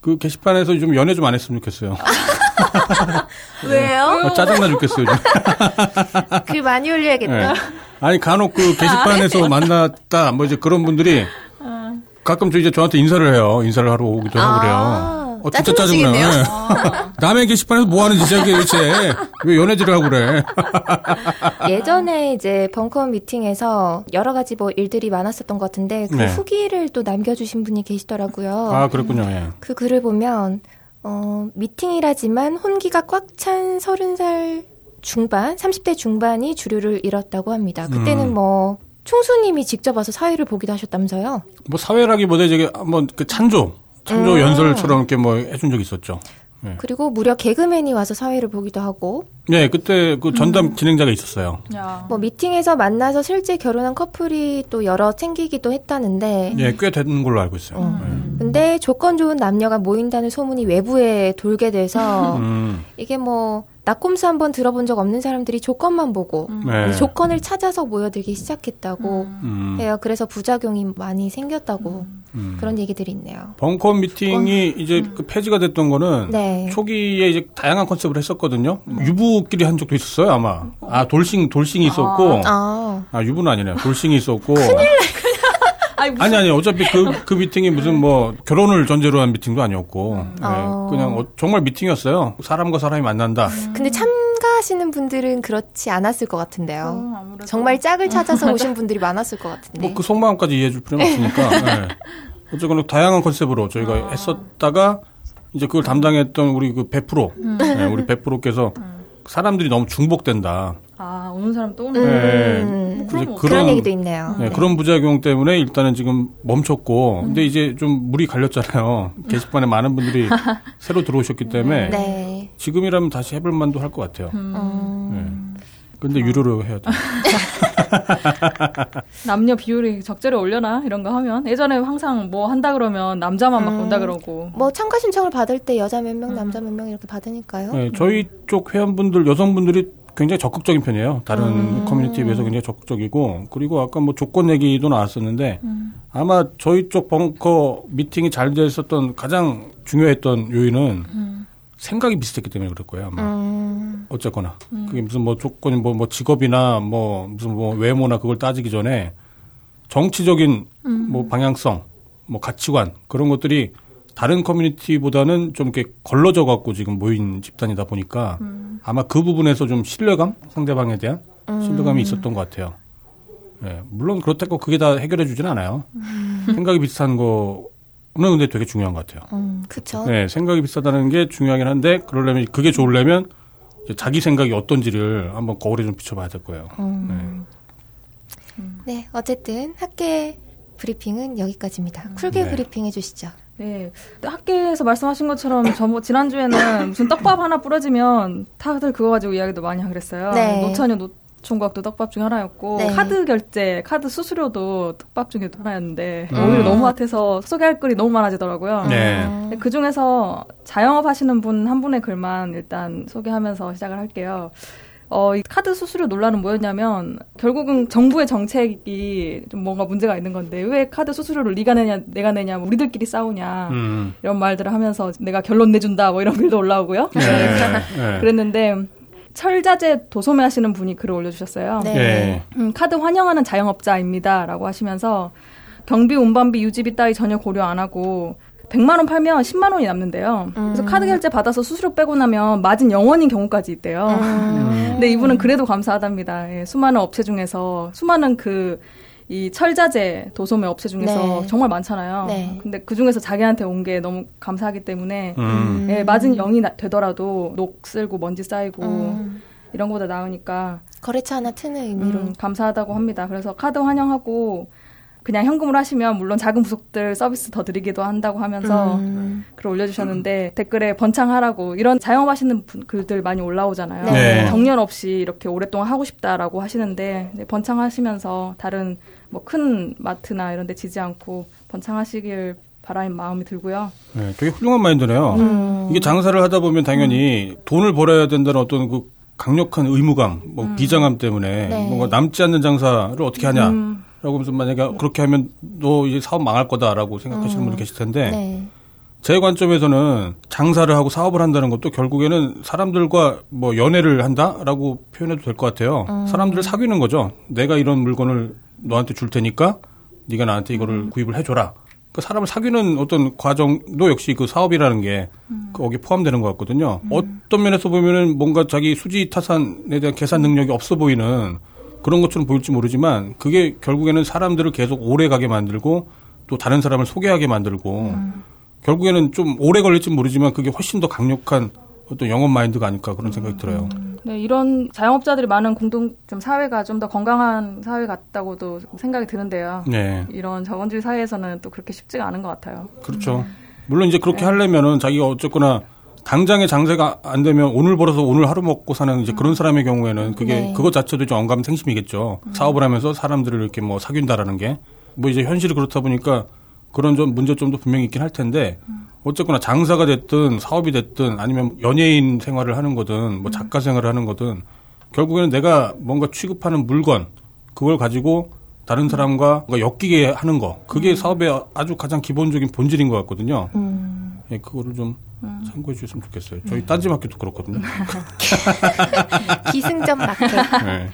그 게시판에서 좀 연애 좀 안 했으면 좋겠어요. 왜요? 어, 짜증나 죽겠어요. 좀. 글 많이 올려야겠다. 예. 아니 간혹 그 게시판에서 만났다 뭐 이제 그런 분들이 가끔 저 이제 저한테 인사를 해요. 인사를 하러 오기도 하고 아, 그래요. 어, 진짜 짜증나. 예. 남의 게시판에서 뭐 하는 짓이야, 이게 대체. 왜 연애질을 하고 그래. 예전에 이제 벙커원 미팅에서 여러 가지 뭐 일들이 많았었던 것 같은데 그 네. 후기를 또 남겨주신 분이 계시더라고요. 아, 그랬군요. 예. 그 글을 보면 어, 미팅이라지만 혼기가 꽉 찬 서른 살 중반, 30대 중반이 주류를 잃었다고 합니다. 그때는 음. 뭐 총수님이 직접 와서 사회를 보기도 하셨다면서요? 뭐 사회라기보다 이제 한번 그 찬조, 찬조 음. 연설처럼 이렇게 뭐 해준 적이 있었죠. 예. 그리고 무려 개그맨이 와서 사회를 보기도 하고 예, 그때 그 전담 음. 진행자가 있었어요. 야. 뭐 미팅에서 만나서 실제 결혼한 커플이 또 여러 챙기기도 했다는데 예, 꽤 되는 걸로 알고 있어요. 근데 조건 좋은 남녀가 모인다는 소문이 외부에 돌게 돼서 예. 음, 이게 뭐 낙곰수 한번 들어본 적 없는 사람들이 조건만 보고 네. 조건을 찾아서 모여들기 시작했다고 음, 해요. 그래서 부작용이 많이 생겼다고 음. 그런 얘기들이 있네요. 벙커 미팅이 이제 그 폐지가 됐던 거는 네. 초기에 이제 다양한 컨셉을 했었거든요. 유부끼리 한 적도 있었어요, 아마. 아, 돌싱, 돌싱이 있었고. 아, 아, 유부는 아니네요. 돌싱이 있었고. 아니, 무슨 아니, 아니, 어차피 그, 그 미팅이 무슨 뭐, 결혼을 전제로 한 미팅도 아니었고. 네, 어. 그냥 어- 정말 미팅이었어요. 사람과 사람이 만난다. 근데 참가하시는 분들은 그렇지 않았을 것 같은데요. 어. 정말 짝을 찾아서 오신 분들이 많았을 것 같은데. 뭐 그 속마음까지 이해해 줄 필요는 없으니까. 네. 어쨌거나 다양한 컨셉으로 저희가 했었다가 이제 그걸 담당했던 우리 그 베프로, 네, 우리 베프로께서 사람들이 너무 중복된다. 아, 오는 사람 또 오는 음, 이제 뭐 그런, 얘기도 있네요. 네, 그런 부작용 때문에 일단은 지금 멈췄고, 근데 이제 좀 물이 갈렸잖아요. 게시판에 많은 분들이 새로 들어오셨기 때문에 네. 지금이라면 다시 해볼 만도 할 것 같아요. 음, 네. 근데 유료로 해야 돼. 남녀 비율이 적절히 올려나 이런 거 하면 예전에 항상 뭐 한다 그러면 남자만 막 음. 온다 그러고 뭐 참가 신청을 받을 때 여자 몇 명, 남자 몇 명 이렇게 받으니까요. 네, 저희 쪽 회원분들 여성분들이 굉장히 적극적인 편이에요. 다른 음. 커뮤니티에 비해서 굉장히 적극적이고 그리고 아까 뭐 조건 얘기도 나왔었는데 음. 아마 저희 쪽 벙커 미팅이 잘 됐었던 가장 중요했던 요인은 음. 생각이 비슷했기 때문에 그럴 거예요. 아마. 음. 어쨌거나 그게 무슨 뭐 조건이 뭐, 뭐 직업이나 뭐 무슨 뭐 외모나 그걸 따지기 전에 정치적인 뭐 방향성, 뭐 가치관 그런 것들이 다른 커뮤니티보다는 좀 이렇게 걸러져 갖고 지금 모인 집단이다 보니까 아마 그 부분에서 좀 신뢰감 상대방에 대한 신뢰감이 있었던 것 같아요. 예, 물론 그렇다고 그게 다 해결해 주진 않아요. 생각이 비슷한 거는 근데 되게 중요한 것 같아요. 음, 그쵸. 네, 생각이 비슷하다는 게 중요하긴 한데 그러려면 그게 좋으려면 자기 생각이 어떤지를 한번 거울에 좀 비춰봐야 될 거예요. 음. 네, 어쨌든 학계 브리핑은 여기까지입니다. 쿨게 네. 브리핑 해주시죠. 네. 학계에서 말씀하신 것처럼 저뭐 지난주에는 무슨 떡밥 하나 뿌려지면 다들 그거 가지고 이야기도 많이 하고 그랬어요. 네. 노처녀 노총각도 떡밥 중에 하나였고 네. 카드 결제, 카드 수수료도 떡밥 중에 하나였는데 음. 오히려 너무 핫해서 소개할 글이 너무 많아지더라고요. 네. 그 중에서 자영업 하시는 분 한 분의 글만 일단 소개하면서 시작을 할게요. 어, 이 카드 수수료 논란은 뭐였냐면 결국은 정부의 정책이 좀 뭔가 문제가 있는 건데 왜 카드 수수료를 네가 내냐 내가 내냐 뭐 우리들끼리 싸우냐 음. 이런 말들을 하면서 내가 결론 내준다 뭐 이런 글도 올라오고요. 네. 네. 그랬는데 철자재 도소매 하시는 분이 글을 올려주셨어요. 네. 예. 음, 카드 환영하는 자영업자입니다라고 하시면서 경비, 운반비, 유지비 따위 전혀 고려 안 하고 100만 원 팔면 10만 원이 남는데요. 그래서 음. 카드 결제 받아서 수수료 빼고 나면 마진 0원인 경우까지 있대요. 음. 근데 이분은 그래도 감사하답니다. 예, 수많은 업체 중에서 수많은 그 이 철자재 도소매 업체 중에서 네. 정말 많잖아요. 네. 근데 그 중에서 자기한테 온 게 너무 감사하기 때문에 음. 예, 마진 0이 나- 되더라도 녹 쓸고 먼지 쌓이고 음. 이런 거보다 나으니까 거래처 하나 트는 의미로. 음, 감사하다고 합니다. 그래서 카드 환영하고 그냥 현금으로 하시면 물론 작은 부속들 서비스 더 드리기도 한다고 하면서 음. 글 올려주셨는데 댓글에 번창하라고 이런 자영업 하시는 분- 글들 많이 올라오잖아요. 네. 정년 없이 이렇게 오랫동안 하고 싶다라고 하시는데 네, 번창하시면서 다른 뭐 큰 마트나 이런 데 지지 않고 번창하시길 바라는 마음이 들고요. 네, 되게 훌륭한 마인드네요. 음. 이게 장사를 하다 보면 당연히 돈을 벌어야 된다는 어떤 그 강력한 의무감, 뭐 비장함 때문에 네. 뭔가 남지 않는 장사를 어떻게 하냐. 음, 라고 하면서 만약에 그렇게 하면 너 이제 사업 망할 거다라고 생각하시는 분들 계실 텐데 네. 제 관점에서는 장사를 하고 사업을 한다는 것도 결국에는 사람들과 뭐 연애를 한다라고 표현해도 될 것 같아요. 사람들을 사귀는 거죠. 내가 이런 물건을 너한테 줄 테니까 네가 나한테 이거를 구입을 해줘라. 그 사람을 사귀는 어떤 과정도 역시 그 사업이라는 게 거기에 포함되는 것 같거든요. 어떤 면에서 보면은 뭔가 자기 수지 타산에 대한 계산 능력이 없어 보이는 그런 것처럼 보일지 모르지만 그게 결국에는 사람들을 계속 오래 가게 만들고 또 다른 사람을 소개하게 만들고 결국에는 좀 오래 걸릴지 모르지만 그게 훨씬 더 강력한 어떤 영업 마인드가 아닐까 그런 생각이 들어요. 네, 이런 자영업자들이 많은 공동점 사회가 좀 더 건강한 사회 같다고도 생각이 드는데요. 네. 이런 자본주의 사회에서는 또 그렇게 쉽지가 않은 것 같아요. 그렇죠. 물론 이제 그렇게 하려면은 자기가 어쨌거나 당장에 장사가 안 되면 오늘 벌어서 오늘 하루 먹고 사는 이제 그런 사람의 경우에는 그게 네. 그것 자체도 좀 언감생심이겠죠. 사업을 하면서 사람들을 이렇게 뭐 사귄다라는 게 뭐 이제 현실이 그렇다 보니까 그런 좀 문제점도 분명히 있긴 할 텐데 어쨌거나 장사가 됐든 사업이 됐든 아니면 연예인 생활을 하는 거든 뭐 작가 생활을 하는 거든 결국에는 내가 뭔가 취급하는 물건 그걸 가지고 다른 사람과 뭔가 엮이게 하는 거 그게 사업의 아주 가장 기본적인 본질인 것 같거든요. 음. 예, 그거를 좀 참고해 주셨으면 좋겠어요. 저희 딴지마켓도 그렇거든요. 기승전 마켓. 네.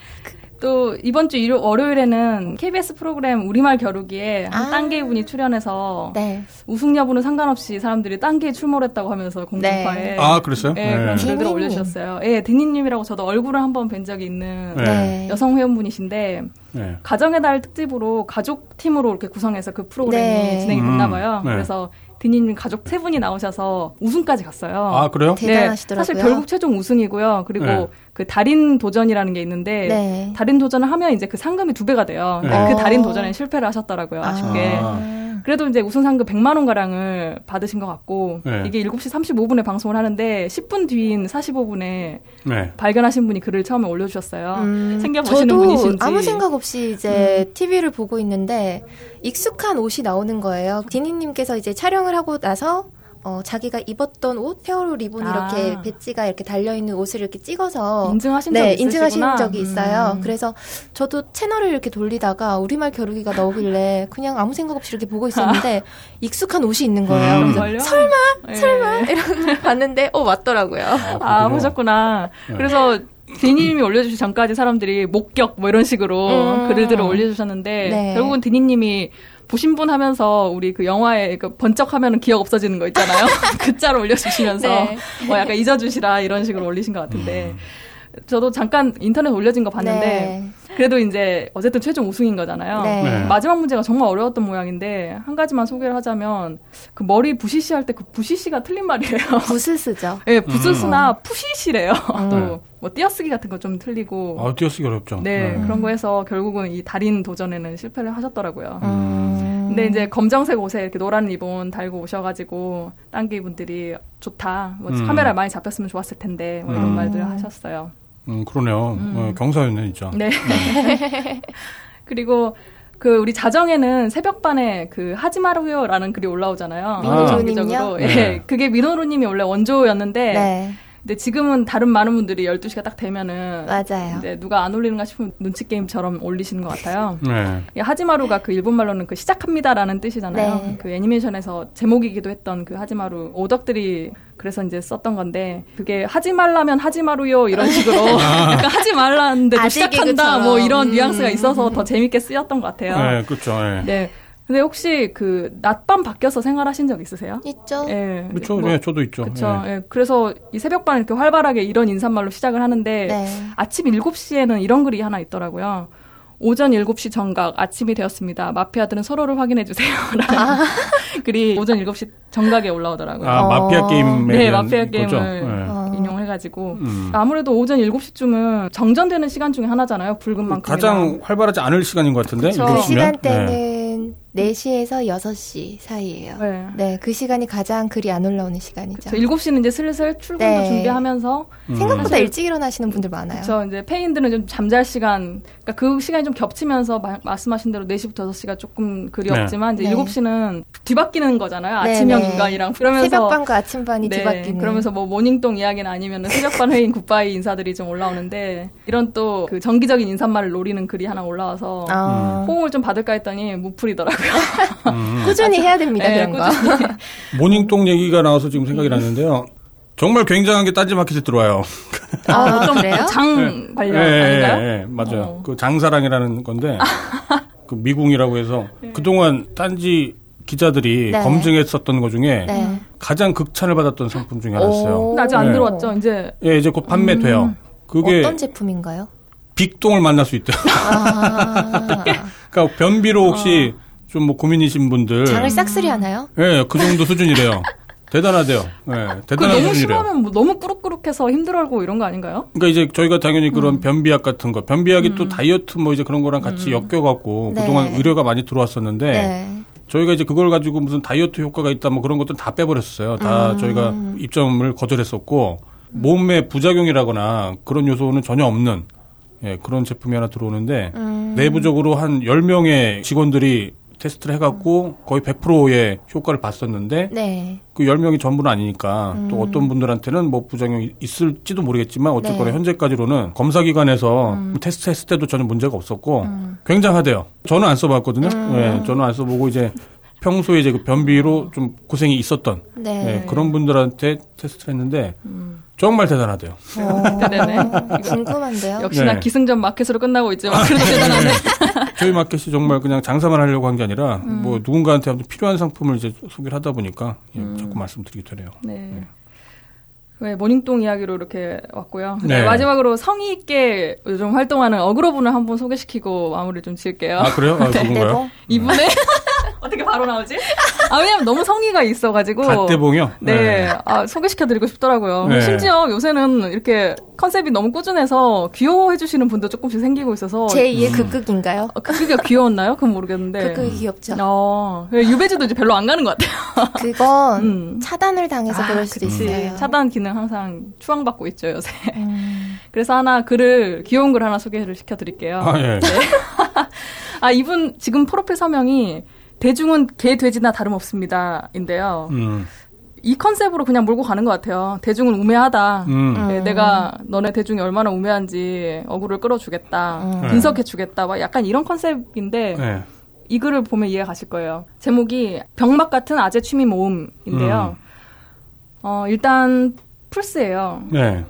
또 이번 주 일요, 월요일에는 KBS 프로그램 우리말 겨루기에 한 아. 딴개 분이 출연해서 네. 우승 여부는 상관없이 사람들이 딴개에 출몰했다고 하면서 공중파에 아 그랬어요? 예, 그런 글들 디니님. 올려주셨어요. 예, 디니님이라고 저도 얼굴을 한 번 뵌 적이 있는 네. 네. 여성 회원분이신데 네. 가정의 달 특집으로 가족 팀으로 이렇게 구성해서 그 프로그램이 네. 진행이 됐나 봐요. 음, 네. 그래서 디니님 가족 세 분이 나오셔서 우승까지 갔어요. 아 그래요? 대단하시더라고요. 사실 결국 최종 우승이고요. 그리고 네. 그 달인 도전이라는 게 있는데 네. 달인 도전을 하면 이제 그 상금이 두 배가 돼요. 네. 그 어. 달인 도전에 실패를 하셨더라고요. 아쉽게. 아. 그래도 이제 우승 상금 100만 원 가량을 받으신 것 같고 네. 이게 7시 35분에 방송을 하는데 10분 뒤인 45분에 네. 발견하신 분이 글을 처음에 올려주셨어요. 음, 챙겨 보시는 저도 분이신지. 아무 생각 없이 이제 TV를 보고 있는데 익숙한 옷이 나오는 거예요. 디니님께서 이제 촬영을 하고 나서 어, 자기가 입었던 옷, 세월호 리본 아. 이렇게 배지가 이렇게 달려 있는 옷을 이렇게 찍어서 인증하신 네, 적 인증하신 있으시구나. 적이 있어요. 음. 그래서 저도 채널을 이렇게 돌리다가 우리말 겨루기가 나오길래 그냥 아무 생각 없이 이렇게 보고 있었는데 익숙한 옷이 있는 거예요. 음. 그래서? 설마, 네. 설마 이러고 봤는데 어 맞더라고요. 아, 그렇군요. 보셨구나. 네. 그래서 디니님이 올려주시 전까지 사람들이 목격 뭐 이런 식으로 음. 글들을 올려주셨는데 네. 결국은 디니님이 보신 분 하면서 우리 그 영화에 그 번쩍 하면 기억 없어지는 거 있잖아요. 글자로 올려주시면서 네. 뭐 약간 잊어주시라 이런 식으로 올리신 것 같은데 저도 잠깐 인터넷 올려진 거 봤는데 네. 그래도 이제 어쨌든 최종 우승인 거잖아요. 네. 네. 마지막 문제가 정말 어려웠던 모양인데 한 가지만 소개를 하자면 그 머리 부시시 할 때 그 부시시가 틀린 말이에요. 쓰죠. 예, 부스스나 푸시시래요. 네. 또뭐 띄어쓰기 같은 거 좀 틀리고. 아, 띄어쓰기 어렵죠. 네, 그런 거 해서 결국은 이 달인 도전에는 실패를 하셨더라고요. 음. 근데 이제 검정색 옷에 이렇게 노란 리본 달고 오셔가지고 딴기 분들이 좋다. 뭐 음. 카메라 많이 잡혔으면 좋았을 텐데 뭐 이런 음. 말들 하셨어요. 음, 그러네요. 어, 경사였네, 진짜. 네. 그리고 그 우리 자정에는 새벽반에 그 하지 마루요라는 글이 올라오잖아요. 민호루님요? 정기적으로. 예. 네. 그게 민호루님이 원래 원조였는데 네, 근데 지금은 다른 많은 분들이 12시가 딱 되면은 맞아요. 이제 누가 안 올리는가 싶으면 눈치 게임처럼 올리시는 것 같아요. 네. 이 하지마루가 그 일본 말로는 그 시작합니다라는 뜻이잖아요. 네. 그 애니메이션에서 제목이기도 했던 그 하지마루 오덕들이 그래서 이제 썼던 건데 그게 하지 말라면 하지 마루요 이런 식으로 약간 하지 말라는데도 아재 시작한다. 뭐 이런 음. 뉘앙스가 있어서 더 재밌게 쓰였던 것 같아요. 네, 그렇죠. 예. 네. 근데 혹시 그 낮밤 바뀌어서 생활하신 적 있으세요? 있죠. 예. 그렇죠. 뭐, 네, 저도 있죠. 그렇죠. 예. 예. 그래서 이 새벽반 이렇게 활발하게 이런 인사말로 시작을 하는데 네. 아침 7시에는 이런 글이 하나 있더라고요. 오전 7시 정각 아침이 되었습니다. 마피아들은 서로를 확인해 주세요. 라는 글이 오전 7시 정각에 올라오더라고요. 아, 어. 마피아 게임에 네, 대한 마피아? 게임을 예. 어. 인용해 가지고 음. 아무래도 오전 7시쯤은 정전되는 시간 중에 하나잖아요. 붉은 만큼 가장 활발하지 않을 시간인 것 같은데. 그 일곱 시면? 네. 시간대는 4시에서 6시 사이예요. 네. 네, 그 시간이 가장 글이 안 올라오는 시간이죠. 저 7시는 이제 슬슬 출근도 네. 준비하면서 음. 생각보다 사실- 일찍 일어나시는 분들 많아요. 그렇죠. 이제 폐인들은 좀 잠잘 시간, 그러니까 그 시간이 좀 겹치면서 마- 말씀하신 대로 4시부터 6시가 조금 그리 네. 없지만 이제 네. 7시는 뒤바뀌는 거잖아요. 네, 아침형 네. 인간이랑 그러면서 새벽반과 아침반이 네, 뒤바뀌는. 그러면서 뭐 모닝똥 이야기는 아니면 새벽반 회의인 굿바이 인사들이 좀 올라오는데 이런 또 그 정기적인 인사말을 노리는 글이 하나 올라와서 아, 호응을 좀 받을까 했더니 무풀이더라고요. 음. 꾸준히 해야 됩니다, 네, 그런 거. 모닝똥 얘기가 나와서 지금 생각이 났는데요. 정말 굉장한 게 딴지마켓에 들어와요. 아, 어떤 그래요? 장 관련 예, 아닌가요? 예, 예, 맞아요. 어. 그 장사랑이라는 건데 그 미궁이라고 해서 그동안 딴지 기자들이 네. 검증했었던 것 중에 네. 가장 극찬을 받았던 상품 중에 하나였어요. 아직 안 네. 들어왔죠. 이제 예, 이제 곧 판매돼요. 그게 어떤 제품인가요? 빅똥을 만날 수 있대요. 아, 그러니까 변비로 혹시 좀 뭐 고민이신 분들 장을 싹쓸이 하나요? 예, 그 정도 수준이래요. 대단하대요. 예, 그 대단한 너무 수준이래요. 심하면 뭐 너무 꾸룩꾸룩해서 힘들어하고 이런 거 아닌가요? 그러니까 이제 저희가 당연히 음. 그런 변비약 같은 거, 변비약이 또 다이어트 뭐 이제 그런 거랑 같이 엮여갖고 네. 그동안 의뢰가 많이 들어왔었는데 네. 저희가 이제 그걸 가지고 무슨 다이어트 효과가 있다 뭐 그런 것들 다 빼버렸어요. 다 음. 저희가 입점을 거절했었고 몸에 부작용이라거나 그런 요소는 전혀 없는 예, 그런 제품이 하나 들어오는데 음. 내부적으로 한 10명의 직원들이 테스트를 해갖고 거의 100%의 효과를 봤었는데 네. 그 10명이 전부는 아니니까 또 어떤 분들한테는 뭐 부작용이 있을지도 모르겠지만 어쨌거나 네. 현재까지로는 검사기관에서 테스트 했을 때도 전혀 문제가 없었고 굉장하대요. 저는 안 써봤거든요. 네, 저는 안 써보고 이제 평소에 이제 그 변비로 좀 고생이 있었던 네. 네, 그런 분들한테 테스트를 했는데 정말 대단하대요. 대단해. 어, 궁금한데요. 역시나 네. 기승전 마켓으로 끝나고 있죠. 그래도 대단하네. 저희 마켓이 정말 그냥 장사만 하려고 한 게 아니라 뭐 누군가한테 아무튼 필요한 상품을 이제 소개를 하다 보니까 예, 자꾸 말씀드리게 되네요. 네. 네, 모닝똥 이야기로 이렇게 왔고요. 네. 네, 마지막으로 성의 있게 요즘 활동하는 어그로분을 한번 소개시키고 마무리 좀 지을게요. 아 그래요? 아, 누군가요? 대봉? 이분의 어떻게 바로 나오지? 아 왜냐면 너무 성의가 있어가지고. 갓대봉이요? 네, 아, 소개시켜드리고 싶더라고요. 네. 심지어 요새는 이렇게 컨셉이 너무 꾸준해서 귀여워해주시는 분도 조금씩 생기고 있어서. 제2의 음. 극극인가요? 어, 그게 귀여웠나요? 그건 모르겠는데. 극극이 귀엽죠. 어, 유배지도 이제 별로 안 가는 것 같아요. 그건 음. 차단을 당해서 아, 그럴 수도 그치. 있어요. 차단 기능 항상 추앙받고 있죠, 요새. 음. 그래서 하나 글을, 귀여운 글 하나 소개를 시켜드릴게요. 아 예. 아, 이분 지금 프로필 서명이 대중은 개, 돼지나 다름없습니다. 인데요. 음. 이 컨셉으로 그냥 몰고 가는 것 같아요. 대중은 우매하다. 음. 네, 내가 너네 대중이 얼마나 우매한지 어구를 끌어주겠다. 음. 분석해주겠다. 막 약간 이런 컨셉인데 네. 이 글을 보면 이해 가실 거예요. 제목이 병맛 같은 아재 취미 모음인데요. 어, 일단 플스예요. 네.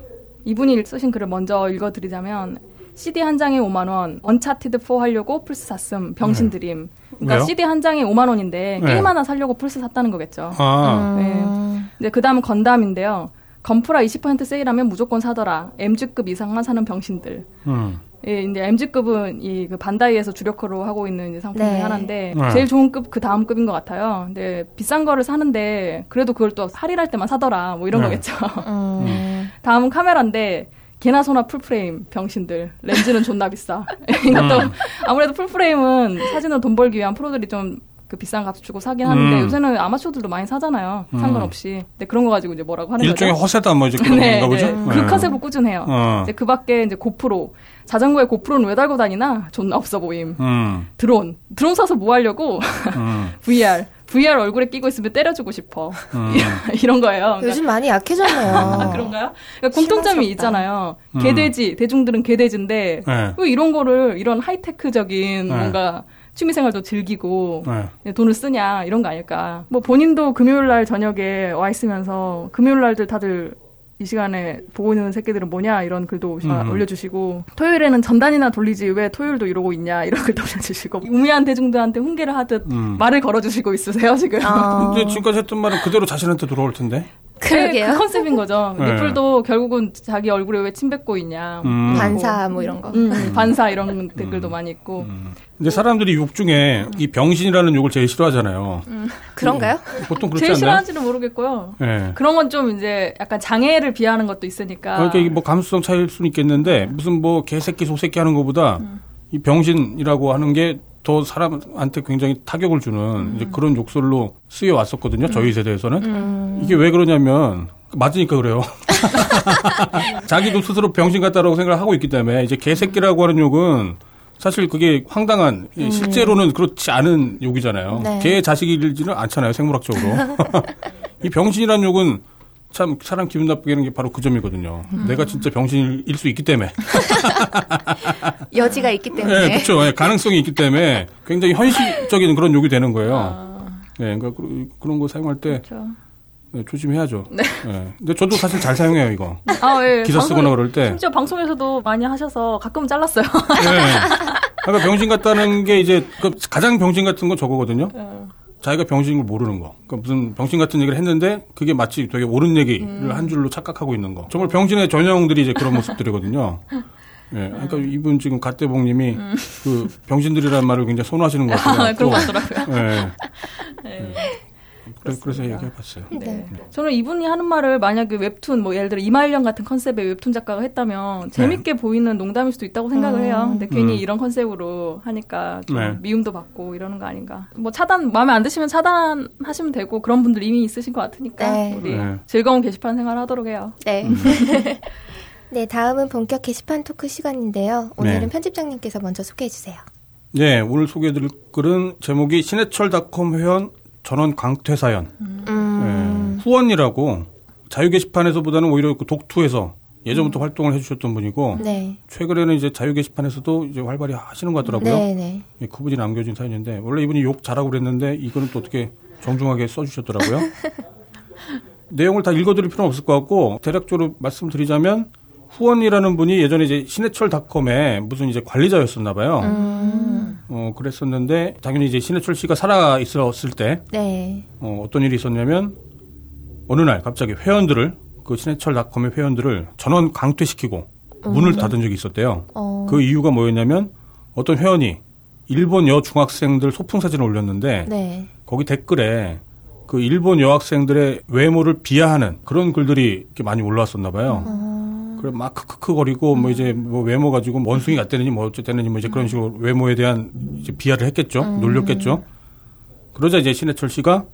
이분이 쓰신 글을 먼저 읽어드리자면 CD 한 장에 5만 원, Uncharted 4 하려고 플스 샀음, 병신들임. 그러니까 왜요? CD 한 장에 5만 원인데 네. 게임 하나 사려고 플스 샀다는 거겠죠. 아, 네. 이제 그 다음은 건담인데요. 건프라 20% 세일하면 무조건 사더라. MG급 이상만 사는 병신들. 음. 예, 이제 MG급은 이 그 반다이에서 주력으로 하고 있는 이제 상품 중에 네. 하나인데 네. 제일 좋은 급 그 다음 급인 것 같아요. 근데 비싼 거를 사는데 그래도 그걸 또 할인할 때만 사더라. 뭐 이런 네. 거겠죠. 음. 다음은 카메라인데 개나 소나 full frame 병신들 렌즈는 존나 비싸. 그러니까 또 음. 아무래도 full frame은 사진을 돈 벌기 위한 프로들이 좀 그 비싼 값 주고 사긴 하는데 음. 요새는 아마추어들도 많이 사잖아요. 음. 상관없이. 근데 그런 거 가지고 이제 뭐라고 하는 일종의 거죠? 허세다 뭐 이제 그런 네, 건가 보죠. 네. 그 컨셉으로 꾸준해요. 어. 이제 그 밖에 이제 GoPro 자전거에 고프로는 왜 달고 다니나 존나 없어 보임. 음. 드론 드론 사서 뭐 하려고 음. VR VR 얼굴에 끼고 있으면 때려주고 싶어 음. 이런 거예요. 그러니까 요즘 많이 약해졌네요. 아, 그런가요? 그러니까 공통점이. 있잖아요. 음. 개돼지 대중들은 개돼지인데 네. 왜 이런 거를 이런 하이테크적인 네. 뭔가 취미생활도 즐기고 네. 돈을 쓰냐 이런 거 아닐까. 뭐 본인도 금요일 날 저녁에 와 있으면서 금요일 날들 다들 이 시간에 보고 있는 새끼들은 뭐냐 이런 글도 음. 올려주시고 토요일에는 전단이나 돌리지 왜 토요일도 이러고 있냐 이런 글도 올려주시고 우매한 대중들한테 훈계를 하듯 음. 말을 걸어주시고 있으세요 지금. 어, 근데 지금까지 했던 말은 그대로 자신한테 돌아올 텐데. 그러게요. 그 컨셉인 거죠. 네. 리플도 결국은 자기 얼굴에 왜 침 뱉고 있냐. 음. 반사 뭐 이런 거. 음, 반사 이런 댓글도 많이 있고. 근데 사람들이 욕 중에 이 병신이라는 욕을 제일 싫어하잖아요. 그런가요? 보통 그렇지 제일 않나요? 싫어하는지는 모르겠고요. 예. 그런 건 좀 이제 약간 장애를 비하하는 것도 있으니까. 그러니까 이게 뭐 감수성 차이일 수는 있겠는데 무슨 뭐 개새끼 소새끼 하는 것보다 이 병신이라고 하는 게 더 사람한테 굉장히 타격을 주는 이제 그런 욕설로 쓰여 왔었거든요. 저희 세대에서는 이게 왜 그러냐면 맞으니까 그래요. 자기도 스스로 병신 같다라고 생각을 하고 있기 때문에 이제 개새끼라고 하는 욕은 사실 그게 황당한 예, 실제로는 그렇지 않은 욕이잖아요. 네. 개 자식이지는 않잖아요 생물학적으로. 이 병신이라는 욕은 참 사람 기분 나쁘게 하는 게 바로 그 점이거든요. 내가 진짜 병신일 수 있기 때문에. 여지가 있기 때문에. 네, 그렇죠. 예, 가능성이 있기 때문에 굉장히 현실적인 그런 욕이 되는 거예요. 네, 그러니까 그- 그런 거 사용할 때 그렇죠. 네, 조심해야죠. 네. 근데 저도 사실 잘 사용해요 이거. 아, 예. 기사 방송- 쓰거나 그럴 때. 심지어 방송에서도 많이 하셔서 가끔은 잘랐어요. 네. 그러니까 병신 같다는 게 이제 그 가장 병신 같은 건 저거거든요. 네. 자기가 병신인 걸 모르는 거. 그러니까 무슨 병신 같은 얘기를 했는데 그게 마치 되게 옳은 얘기를 음. 한 줄로 착각하고 있는 거. 정말 병신의 전형들이 이제 그런 모습들이거든요. 예. 그러니까 이분 지금 갓대봉님이 그 병신들이라는 말을 굉장히 선호하시는 것 음. 아, 같아요. 그런 것 같더라고요. 예. 네. 그래, 그래서 얘기해봤어요. 네. 저는 이분이 하는 말을 만약에 웹툰, 뭐 예를 들어 이말년 같은 컨셉의 웹툰 작가가 했다면 재밌게 보이는 농담일 수도 있다고 생각을 해요. 근데 괜히 음. 이런 컨셉으로 하니까 좀 네. 미움도 받고 이러는 거 아닌가. 뭐 차단, 마음에 안 드시면 차단하시면 되고 그런 분들 이미 있으신 것 같으니까 네. 우리 네. 즐거운 게시판 생활 하도록 해요. 네. 네, 다음은 본격 게시판 토크 시간인데요. 오늘은 네. 편집장님께서 먼저 소개해 주세요. 네, 오늘 소개해 드릴 글은 제목이 신해철닷컴 회원 전원 강퇴 사연. 음, 예, 후원이라고 자유 게시판에서보다는 오히려 그 독투에서 예전부터 활동을 해주셨던 분이고 네. 최근에는 이제 자유 게시판에서도 이제 활발히 하시는 것 같더라고요. 네, 네. 예, 그분이 남겨준 사연인데 원래 이분이 욕 잘하고 그랬는데 이거는 또 어떻게 정중하게 써주셨더라고요. 내용을 다 읽어드릴 필요는 없을 것 같고 대략적으로 말씀드리자면 후원이라는 분이 예전에 이제 신해철닷컴에 무슨 이제 관리자였었나 봐요. 음, 어 그랬었는데 당연히 이제 신해철 씨가 살아 있었을 때 네. 어, 어떤 일이 있었냐면 어느 날 갑자기 회원들을 그 신해철 닷컴의 회원들을 전원 강퇴시키고 문을 닫은 적이 있었대요. 어, 그 이유가 뭐였냐면 어떤 회원이 일본 여 중학생들 소풍 사진을 올렸는데 네. 거기 댓글에 그 일본 여학생들의 외모를 비하하는 그런 글들이 이렇게 많이 올라왔었나 봐요. 어, 그래 막 크크크거리고 뭐 이제 뭐 외모 가지고 원숭이 같다느니 뭐 어쨌다느니 뭐 이제 그런 식으로 외모에 대한 이제 비하를 했겠죠. 놀렸겠죠. 그러자 이제 신해철 씨가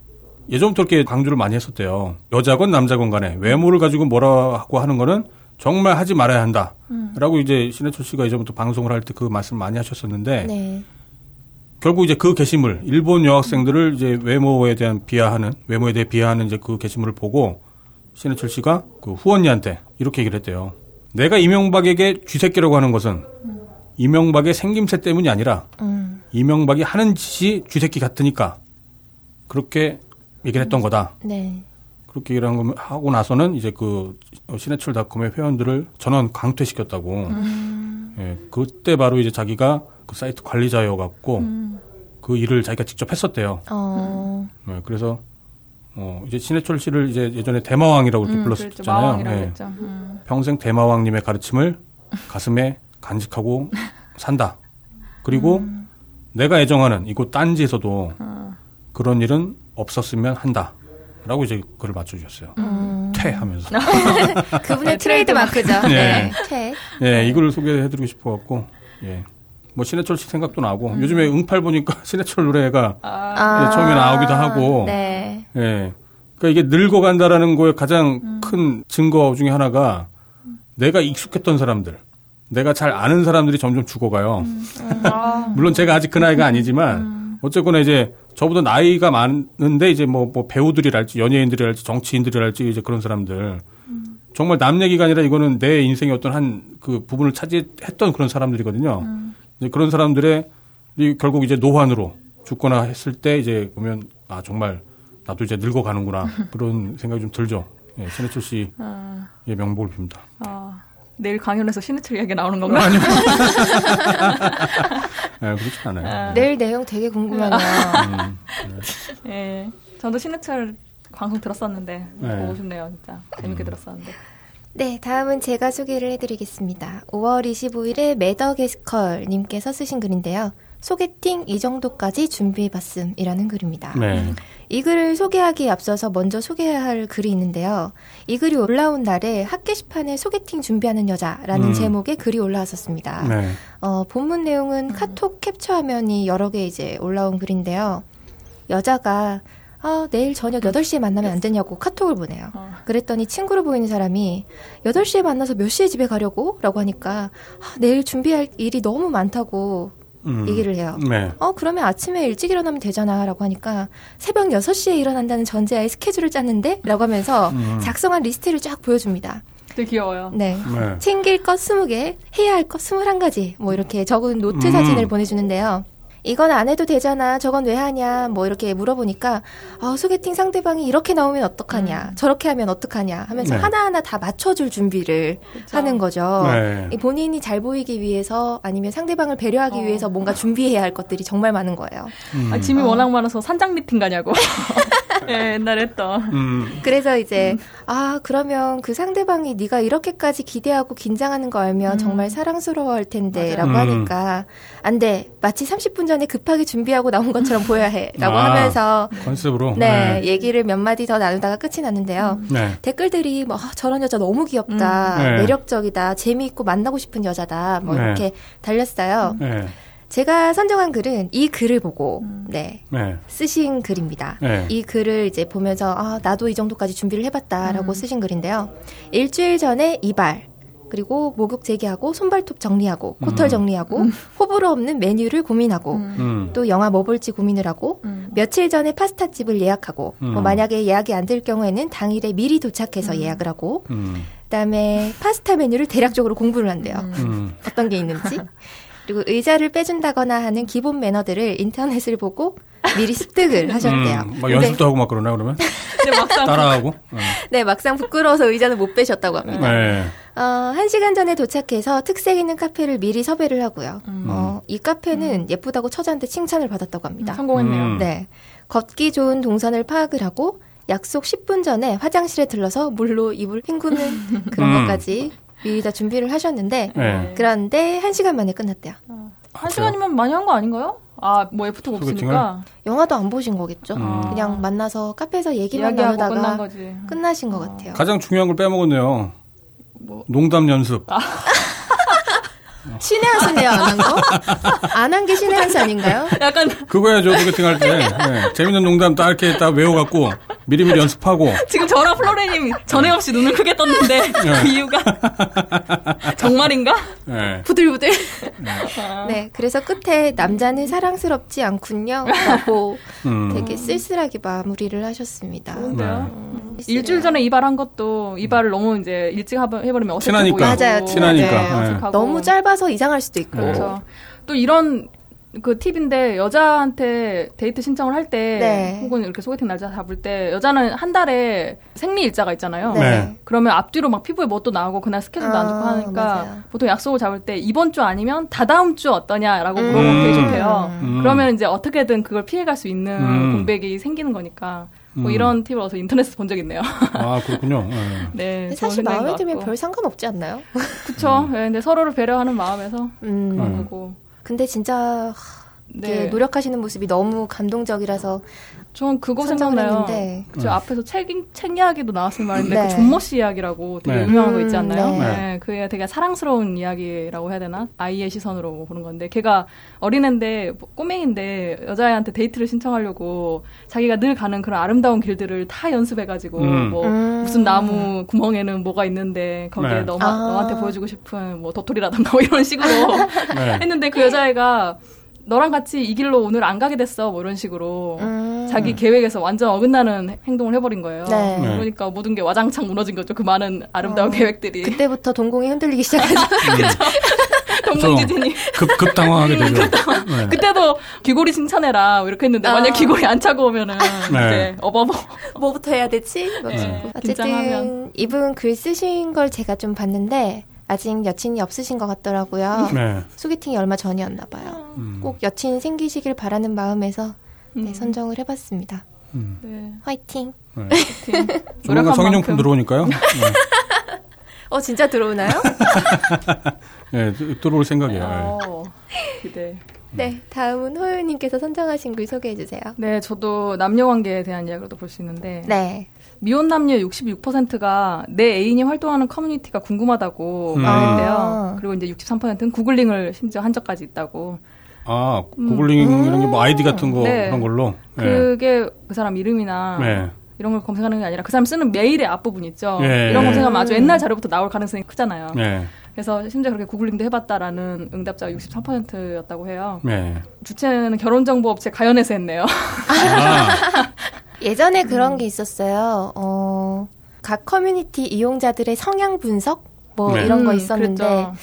예전부터 이렇게 강조를 많이 했었대요. 여자건 남자건 간에 외모를 가지고 뭐라고 하는 거는 정말 하지 말아야 한다. 라고 이제 신해철 씨가 예전부터 방송을 할 때 그 말씀 많이 하셨었는데 네. 결국 이제 그 게시물 일본 여학생들을 이제 외모에 대한 비하하는 외모에 대해 비하하는 이제 그 게시물을 보고 신해철 씨가 그 후원니한테 이렇게 얘기를 했대요. 내가 이명박에게 쥐새끼라고 하는 것은 이명박의 생김새 때문이 아니라 음. 이명박이 하는 짓이 쥐새끼 같으니까 그렇게 얘기를 했던 거다. 네. 그렇게 얘기를 한 거- 하고 나서는 이제 그 신해철닷컴의 회원들을 전원 강퇴시켰다고. 예, 그때 바로 이제 자기가 그 사이트 관리자여 갖고 그 일을 자기가 직접 했었대요. 어. 네, 그래서 어 이제 신해철 씨를 이제 예전에 대마왕이라고 이렇게 음, 불렀었잖아요. 예. 그랬죠. 음. 평생 대마왕님의 가르침을 가슴에 간직하고 산다. 그리고 내가 애정하는 이곳 딴지에서도 그런 일은 없었으면 한다. 라고 이제 글을 맞춰주셨어요. 퇴 하면서. 그분의 트레이드 마크죠. 네. 퇴. 예, 이걸 소개해드리고 싶어갖고, 예. 뭐, 신해철 씨 생각도 나고, 요즘에 응팔 보니까 신해철 노래가 아. 예, 처음에 나오기도 하고, 네. 예. 그러니까 이게 늙어간다라는 거에 가장 큰 증거 중에 하나가 내가 익숙했던 사람들, 내가 잘 아는 사람들이 점점 죽어가요. 물론 제가 아직 그 나이가 아니지만 어쨌거나 이제 저보다 나이가 많은데 이제 뭐, 뭐 배우들이랄지 연예인들이랄지 정치인들이랄지 이제 그런 사람들. 정말 남 얘기가 아니라 이거는 내 인생의 어떤 한 그 부분을 차지했던 그런 사람들이거든요. 이제 그런 사람들의 이 결국 이제 노환으로 죽거나 했을 때 이제 보면 아 정말 나도 이제 늙어가는구나 그런 생각이 좀 들죠. 예, 신해철 씨의 명복을 빕니다. 아, 내일 강연에서 신해철 이야기 나오는 건가? 예, 그렇지 않아요. 내일 내용 되게 궁금하네요. 음, 예. 저도 신해철 방송 들었었는데 네. 보고 싶네요, 진짜. 재밌게 들었었는데. 네, 다음은 제가 소개를 해드리겠습니다. 5월 25일에 매더게스컬 님께서 쓰신 글인데요. 소개팅 이 정도까지 준비해봤음이라는 글입니다. 네. 이 글을 소개하기에 앞서서 먼저 소개해야 할 글이 있는데요. 이 글이 올라온 날에 학 게시판에 소개팅 준비하는 여자라는 음. 제목의 글이 올라왔었습니다. 네. 어, 본문 내용은 카톡 캡처 화면이 여러 개 이제 올라온 글인데요. 여자가 아, 내일 저녁 8시에 만나면 안 되냐고 카톡을 보내요. 어. 그랬더니 친구로 보이는 사람이 8시에 만나서 몇 시에 집에 가려고? 라고 하니까 아, 내일 준비할 일이 너무 많다고 음. 얘기를 해요. 네. 어, 그러면 아침에 일찍 일어나면 되잖아. 라고 하니까 새벽 6시에 일어난다는 전제하에 스케줄을 짰는데? 라고 하면서 음. 작성한 리스트를 쫙 보여줍니다. 되게 귀여워요. 네. 네. 챙길 것 20개, 해야 할것 21가지, 뭐 이렇게 적은 노트 음. 사진을 보내주는데요. 이건 안 해도 되잖아. 저건 왜 하냐. 뭐 이렇게 물어보니까, 아, 소개팅 상대방이 이렇게 나오면 어떡하냐. 저렇게 하면 어떡하냐. 하면서 네. 하나하나 다 맞춰줄 준비를 하는 거죠. 네. 이 본인이 잘 보이기 위해서 아니면 상대방을 배려하기 어. 위해서 뭔가 준비해야 할 것들이 정말 많은 거예요. 음. 아, 짐이 워낙 많아서 산장 미팅 가냐고. 예, 옛날에 했던. 음. 그래서 이제 아 그러면 그 상대방이 네가 이렇게까지 기대하고 긴장하는 거 알면 정말 사랑스러워할 텐데라고 음. 하니까 안돼 마치 30분 전에 급하게 준비하고 나온 것처럼 보여야 해라고 아. 하면서 컨셉으로. 네 얘기를 몇 마디 더 나누다가 끝이 났는데요. 네. 댓글들이 뭐 아, 저런 여자 너무 귀엽다, 음. 네. 매력적이다, 재미있고 만나고 싶은 여자다 뭐 네. 이렇게 달렸어요. 네. 제가 선정한 글은 이 글을 보고 네 네. 쓰신 글입니다. 네. 이 글을 이제 보면서 아 나도 이 정도까지 준비를 음. 해봤다라고 쓰신 글인데요. 일주일 전에 이발 그리고 목욕 재개하고 손발톱 정리하고 코털 정리하고 호불호 없는 메뉴를 고민하고 음. 또 영화 뭐 볼지 고민을 하고 음. 며칠 전에 파스타 집을 예약하고 음. 뭐 만약에 예약이 안 될 경우에는 당일에 미리 도착해서 예약을 하고 음. 그다음에 파스타 메뉴를 대략적으로 공부를 한대요. 음. 어떤 게 있는지. 그리고 의자를 빼준다거나 하는 기본 매너들을 인터넷을 보고 미리 습득을 하셨대요. 음. 막 연습도 하고 막 그러나 그러면 근데 막상 따라하고. 네, 막상 부끄러워서 의자는 못 빼셨다고 합니다. 네. 어, 한 시간 전에 도착해서 특색 있는 카페를 미리 섭외를 하고요. 어, 이 카페는 예쁘다고 처자한테 칭찬을 받았다고 합니다. 성공했네요. 음. 네. 걷기 좋은 동선을 파악을 하고 약속 10분 전에 화장실에 들러서 물로 입을 헹구는 그런 음. 것까지 미리 다 준비를 하셨는데 네. 그런데 한 시간 만에 끝났대요. 한 시간이면 많이 한 거 아닌가요? 아, 뭐 소개팅을? 없으니까. 영화도 안 보신 거겠죠? 음. 그냥 만나서 카페에서 얘기만 나누다가 끝난 거지. 끝나신 것 같아요. 가장 중요한 걸 빼먹었네요. 뭐. 농담 연습. 신의 한 수네요, 안 한 거? 안 한 게 신의 한 수 아닌가요? 약간 그거 해야죠, 소개팅 할 때. 네. 재밌는 농담 딱 이렇게 딱 외워갖고, 미리미리 연습하고. 지금 저랑 플로레님 전에 없이 눈을 크게 떴는데 그 이유가 정말인가? 네. 부들부들. 네, 그래서 끝에 남자는 사랑스럽지 않군요. 라고 음. 되게 쓸쓸하게 마무리를 하셨습니다. 좋은데요? 음, 일주일 전에 이발한 것도 이발을 너무 이제 일찍 해버리면 어색해 친하니까. 맞아요, 친하니까. 네, 네. 어색하고. 너무 짧아 서 이상할 수도 있고. 그렇죠. 또 이런 그 팁인데 여자한테 데이트 신청을 할때 네. 혹은 이렇게 소개팅 날짜 잡을 때 여자는 한 달에 생리 일자가 있잖아요. 네. 그러면 앞뒤로 막 피부에 뭣도 나오고 그날 스케줄도 안 좋고 아, 하니까 맞아요. 보통 약속을 잡을 때 이번 주 아니면 다다음 주 어떠냐라고 음. 물어보면 되게 좋대요. 음. 그러면 이제 어떻게든 그걸 피해갈 수 있는 음. 공백이 생기는 거니까 뭐 음. 이런 팁을 어디서 인터넷에서 본 적 있네요. 아, 그렇군요. 네. 네, 좋은 사실 마음에 것 들면. 별 상관없지 않나요? 그쵸. 네, 근데 서로를 배려하는 마음에서 음. 그런 거고. 근데 진짜 네. 노력하시는 모습이 너무 감동적이라서 전 그거 생각나요. 그 앞에서 책, 책 이야기도 나와서 말인데 네. 그 좀머 씨 이야기라고 되게 네. 유명한 거 음, 있지 않나요? 네. 네. 그게 되게 사랑스러운 이야기라고 해야 되나? 아이의 시선으로 뭐 보는 건데 걔가 어린애인데 뭐 꼬맹인데 여자애한테 데이트를 신청하려고 자기가 늘 가는 그런 아름다운 길들을 다 연습해가지고 음. 뭐 음. 무슨 나무 구멍에는 뭐가 있는데 거기에 네. 너, 아. 너한테 보여주고 싶은 뭐 도토리라던가 뭐 이런 식으로 네. 했는데 그 여자애가 너랑 같이 이 길로 오늘 안 가게 됐어 뭐 이런 식으로 음. 자기 계획에서 완전 어긋나는 행동을 해버린 거예요. 네. 네. 그러니까 모든 게 와장창 무너진 거죠. 그 많은 아름다운 어. 계획들이. 그때부터 동공이 흔들리기 시작하죠. 동공지진이. 급, 급 당황하게 되죠. 네. 그때도 귀골이 칭찬해라 뭐 이렇게 했는데 아. 만약 귀골이 안 차고 오면은 네. 이제 어버버. 뭐부터 해야 되지? 뭐 네. 어쨌든 긴장하면. 이분 글 쓰신 걸 제가 좀 봤는데 아직 여친이 없으신 것 같더라고요. 네. 소개팅이 얼마 전이었나 봐요. 음. 꼭 여친 생기시길 바라는 마음에서 네, 음. 선정을 해봤습니다. 음. 네. 화이팅. 네. 조만간 성인용품. 들어오니까요. 네. 어 진짜 들어오나요? 네, 들- 들어올 생각이에요. 네. 어, 기대. 네, 다음은 호요님께서 선정하신 글 소개해 주세요. 네, 저도 남녀 관계에 대한 이야기도 볼 수 있는데 네. 미혼 남녀 66%가 내 애인이 활동하는 커뮤니티가 궁금하다고 음. 말했대요. 아. 그리고 이제 63%는 구글링을 심지어 한 적까지 있다고. 아, 구글링 이런 게 뭐 아이디 같은 거 네. 그런 걸로. 네. 그게 그 사람 이름이나 네. 이런 걸 검색하는 게 아니라 그 사람 쓰는 메일의 앞부분 있죠. 예. 이런 검색하면 아주 옛날 자료부터 나올 가능성이 크잖아요. 네. 그래서 심지어 그렇게 구글링도 해봤다라는 응답자가 63%였다고 해요. 네. 주체는 결혼정보업체 가연에서 했네요. 아, 예전에 그런 게 있었어요. 어, 각 커뮤니티 이용자들의 성향 분석 뭐 네. 이런 거 음, 있었는데 그랬죠.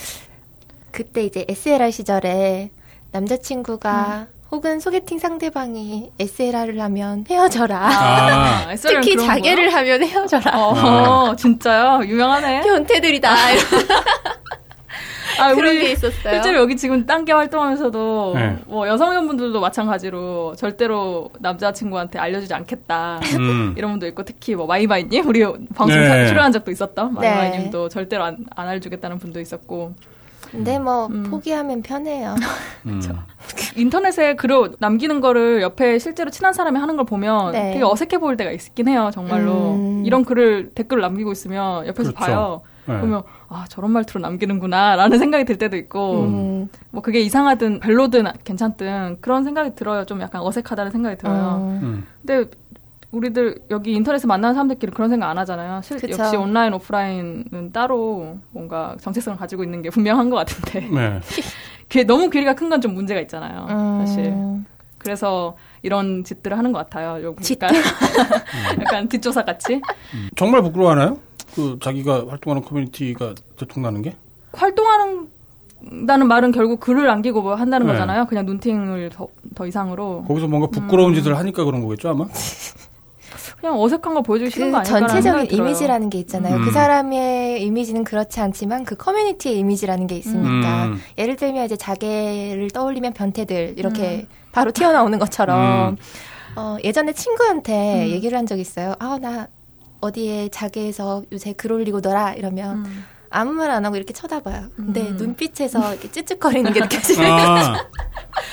그때 이제 SLR 시절에 남자친구가 혹은 소개팅 상대방이 SLR을 하면 헤어져라. 아. 특히 자게를 하면 헤어져라. 거예요? 어, 진짜요? 유명하네. 변태들이다. 아, 그런 우리 게 있었어요. 실제로 여기 지금 딴게 활동하면서도 네. 뭐 여성 회원분들도 마찬가지로 절대로 남자친구한테 알려주지 않겠다. 음. 이런 분도 있고 특히 뭐 마이마이님 우리 방송 네. 출연한 적도 있었던 네. 마이마이님도 절대로 안, 안 알려주겠다는 분도 있었고 근데 뭐 음. 포기하면 편해요. 음. 인터넷에 글을 남기는 거를 옆에 실제로 친한 사람이 하는 걸 보면 네. 되게 어색해 보일 때가 있긴 해요 정말로 음. 이런 글을 댓글을 남기고 있으면 옆에서 그렇죠. 봐요 네. 그러면 아 저런 말투로 남기는구나라는 생각이 들 때도 있고 음, 뭐 그게 이상하든 별로든 괜찮든 그런 생각이 들어요 좀 약간 어색하다는 생각이 들어요 음. 음. 근데 우리들 여기 인터넷에 만나는 사람들끼리 그런 생각 안 하잖아요. 실, 그쵸. 역시 온라인 오프라인은 따로 뭔가 정체성을 가지고 있는 게 분명한 것 같은데 네. 그 너무 괴리가 큰 건 좀 문제가 있잖아요. 음. 사실 그래서 이런 짓들을 하는 것 같아요. 요 짓? 약간, 약간 뒷조사 같이 정말 부끄러워하나요? 그 자기가 활동하는 커뮤니티가 들통나는 게? 활동하는 다는 말은 결국 글을 남기고 뭐 한다는 네. 거잖아요. 그냥 눈팅을 더, 더 이상으로 거기서 뭔가 부끄러운 짓을 하니까 그런 거겠죠 아마? 그냥 어색한 걸 보여주기 싫은 그 거 아닐까라는 전체적인. 이미지라는 게 있잖아요. 음. 그 사람의 이미지는 그렇지 않지만 그 커뮤니티의 이미지라는 게 있으니까 음. 예를 들면 이제 자개를 떠올리면 변태들 이렇게 바로 튀어나오는 것처럼 음. 어, 예전에 친구한테 음. 얘기를 한적 있어요. 아 나 어디에 자개에서 요새 글 올리고더라 이러면 음. 아무 말 안 하고 이렇게 쳐다봐요. 근데 음. 눈빛에서 이렇게 찌찌거리는 게 느껴지는 아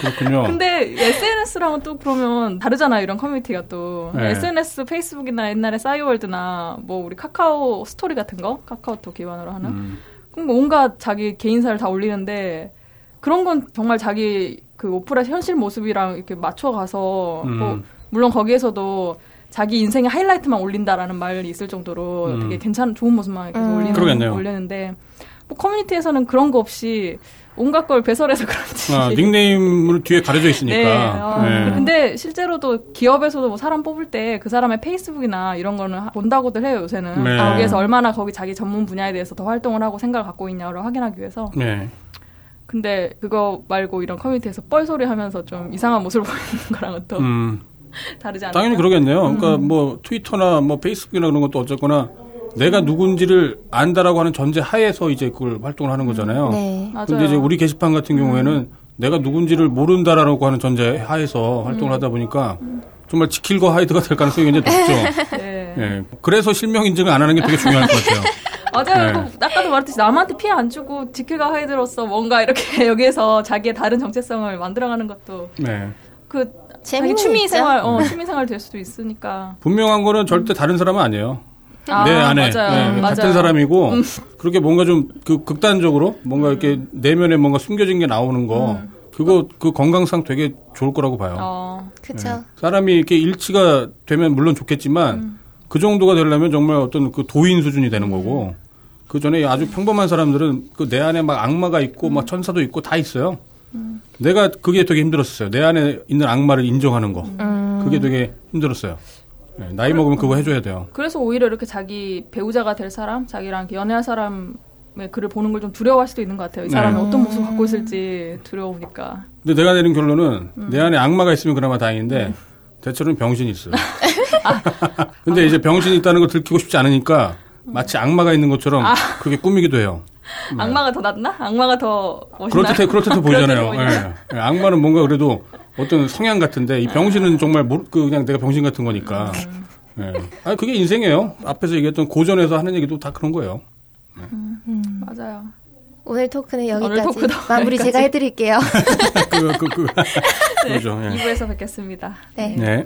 그렇군요. 근데 SNS랑은 또 그러면 다르잖아요. 이런 커뮤니티가 또 네. SNS, 페이스북이나 옛날에 싸이월드나 뭐 우리 카카오 스토리 같은 거 카카오톡 기반으로 하는 음. 그럼 뭐 온갖 자기 개인사를 다 올리는데 그런 건 정말 자기 그 오프라 현실 모습이랑 이렇게 맞춰가서 음. 뭐 물론 거기에서도 자기 인생의 하이라이트만 올린다라는 말이 있을 정도로 음. 되게 괜찮은 좋은 모습만 계속 음. 올리는 그러겠네요. 올리는데 뭐 커뮤니티에서는 그런 거 없이 온갖 걸 배설해서 그런지 아, 닉네임을 뒤에 가려져 네. 있으니까. 어, 예. 근데 실제로도 기업에서도 뭐 사람 뽑을 때 그 사람의 페이스북이나 이런 거는 하- 본다고들 해요 요새는 네. 거기에서 얼마나 거기 자기 전문 분야에 대해서 더 활동을 하고 생각을 갖고 있냐를 확인하기 위해서 네. 근데 그거 말고 이런 커뮤니티에서 뻘소리 하면서 좀 이상한 모습을 보이는 거랑은 또 음, 다르지 않을까? 당연히 그러겠네요. 음. 그러니까 뭐 트위터나 뭐 페이스북이나 그런 것도 어쨌거나 내가 누군지를 안다라고 하는 전제 하에서 이제 그걸 활동을 하는 거잖아요. 네. 맞아요. 근데 이제 우리 게시판 같은 경우에는 내가 누군지를 모른다라고 하는 전제 하에서 활동을 하다 보니까 정말 지킬 거 하이드가 될 가능성이 굉장히 높죠. 네. 예. 그래서 실명 인증을 안 하는 게 되게 중요할 것 같아요. 맞아요. 네. 그 아까도 말했듯이 남한테 피해 안 주고 지킬가 하이드로서 뭔가 이렇게 여기에서 자기의 다른 정체성을 만들어가는 것도 네. 그 자기 취미. 생활, 어, 취미 생활 될 수도 있으니까. 분명한 거는 절대 다른 사람은 아니에요. 아, 내 안에 맞아요. 네, 맞아요. 음. 같은 사람이고 그렇게 뭔가 좀 그 극단적으로 뭔가 이렇게 내면에 뭔가 숨겨진 게 나오는 거 그거 그 건강상 되게 좋을 거라고 봐요. 음. 어, 그쵸. 사람이 이렇게 일치가 되면 물론 좋겠지만 음. 그 정도가 되려면 정말 어떤 그 도인 수준이 되는 거고 그 전에 아주 평범한 사람들은 그 내 안에 막 악마가 있고 막 천사도 있고 다 있어요. 음. 내가 그게 되게 힘들었어요. 내 안에 있는 악마를 인정하는 거. 음. 그게 되게 힘들었어요. 네, 나이 먹으면 그거 해줘야 돼요. 그래서 오히려 이렇게 자기 배우자가 될 사람, 자기랑 연애할 사람의 글을 보는 걸 좀 두려워할 수도 있는 것 같아요. 이 사람이 네. 어떤 모습 을 갖고 있을지 두려우니까. 근데 내가 내린 결론은 음. 내 안에 악마가 있으면 그나마 다행인데 대체로는 병신이 있어요. 아. 근데 이제 병신이 있다는 걸 들키고 싶지 않으니까 마치 악마가 있는 것처럼 그렇게 꾸미기도 해요. 네. 악마가 더 낫나? 악마가 더 멋있나? 그렇듯해 그렇듯해 보이잖아요. 예. 예, 악마는 뭔가 그래도 어떤 성향 같은데 이 병신은 정말 모르, 그 그냥 내가 병신 같은 거니까. 음. 예. 아 그게 인생이에요. 앞에서 얘기했던 고전에서 하는 얘기도 다 그런 거예요. 맞아요. 오늘 토크는 오늘 여기까지. 토크도 마무리 제가 여기까지. 해드릴게요. 그, 그, 그, 그죠. 예. 2부에서 뵙겠습니다. 네. 네.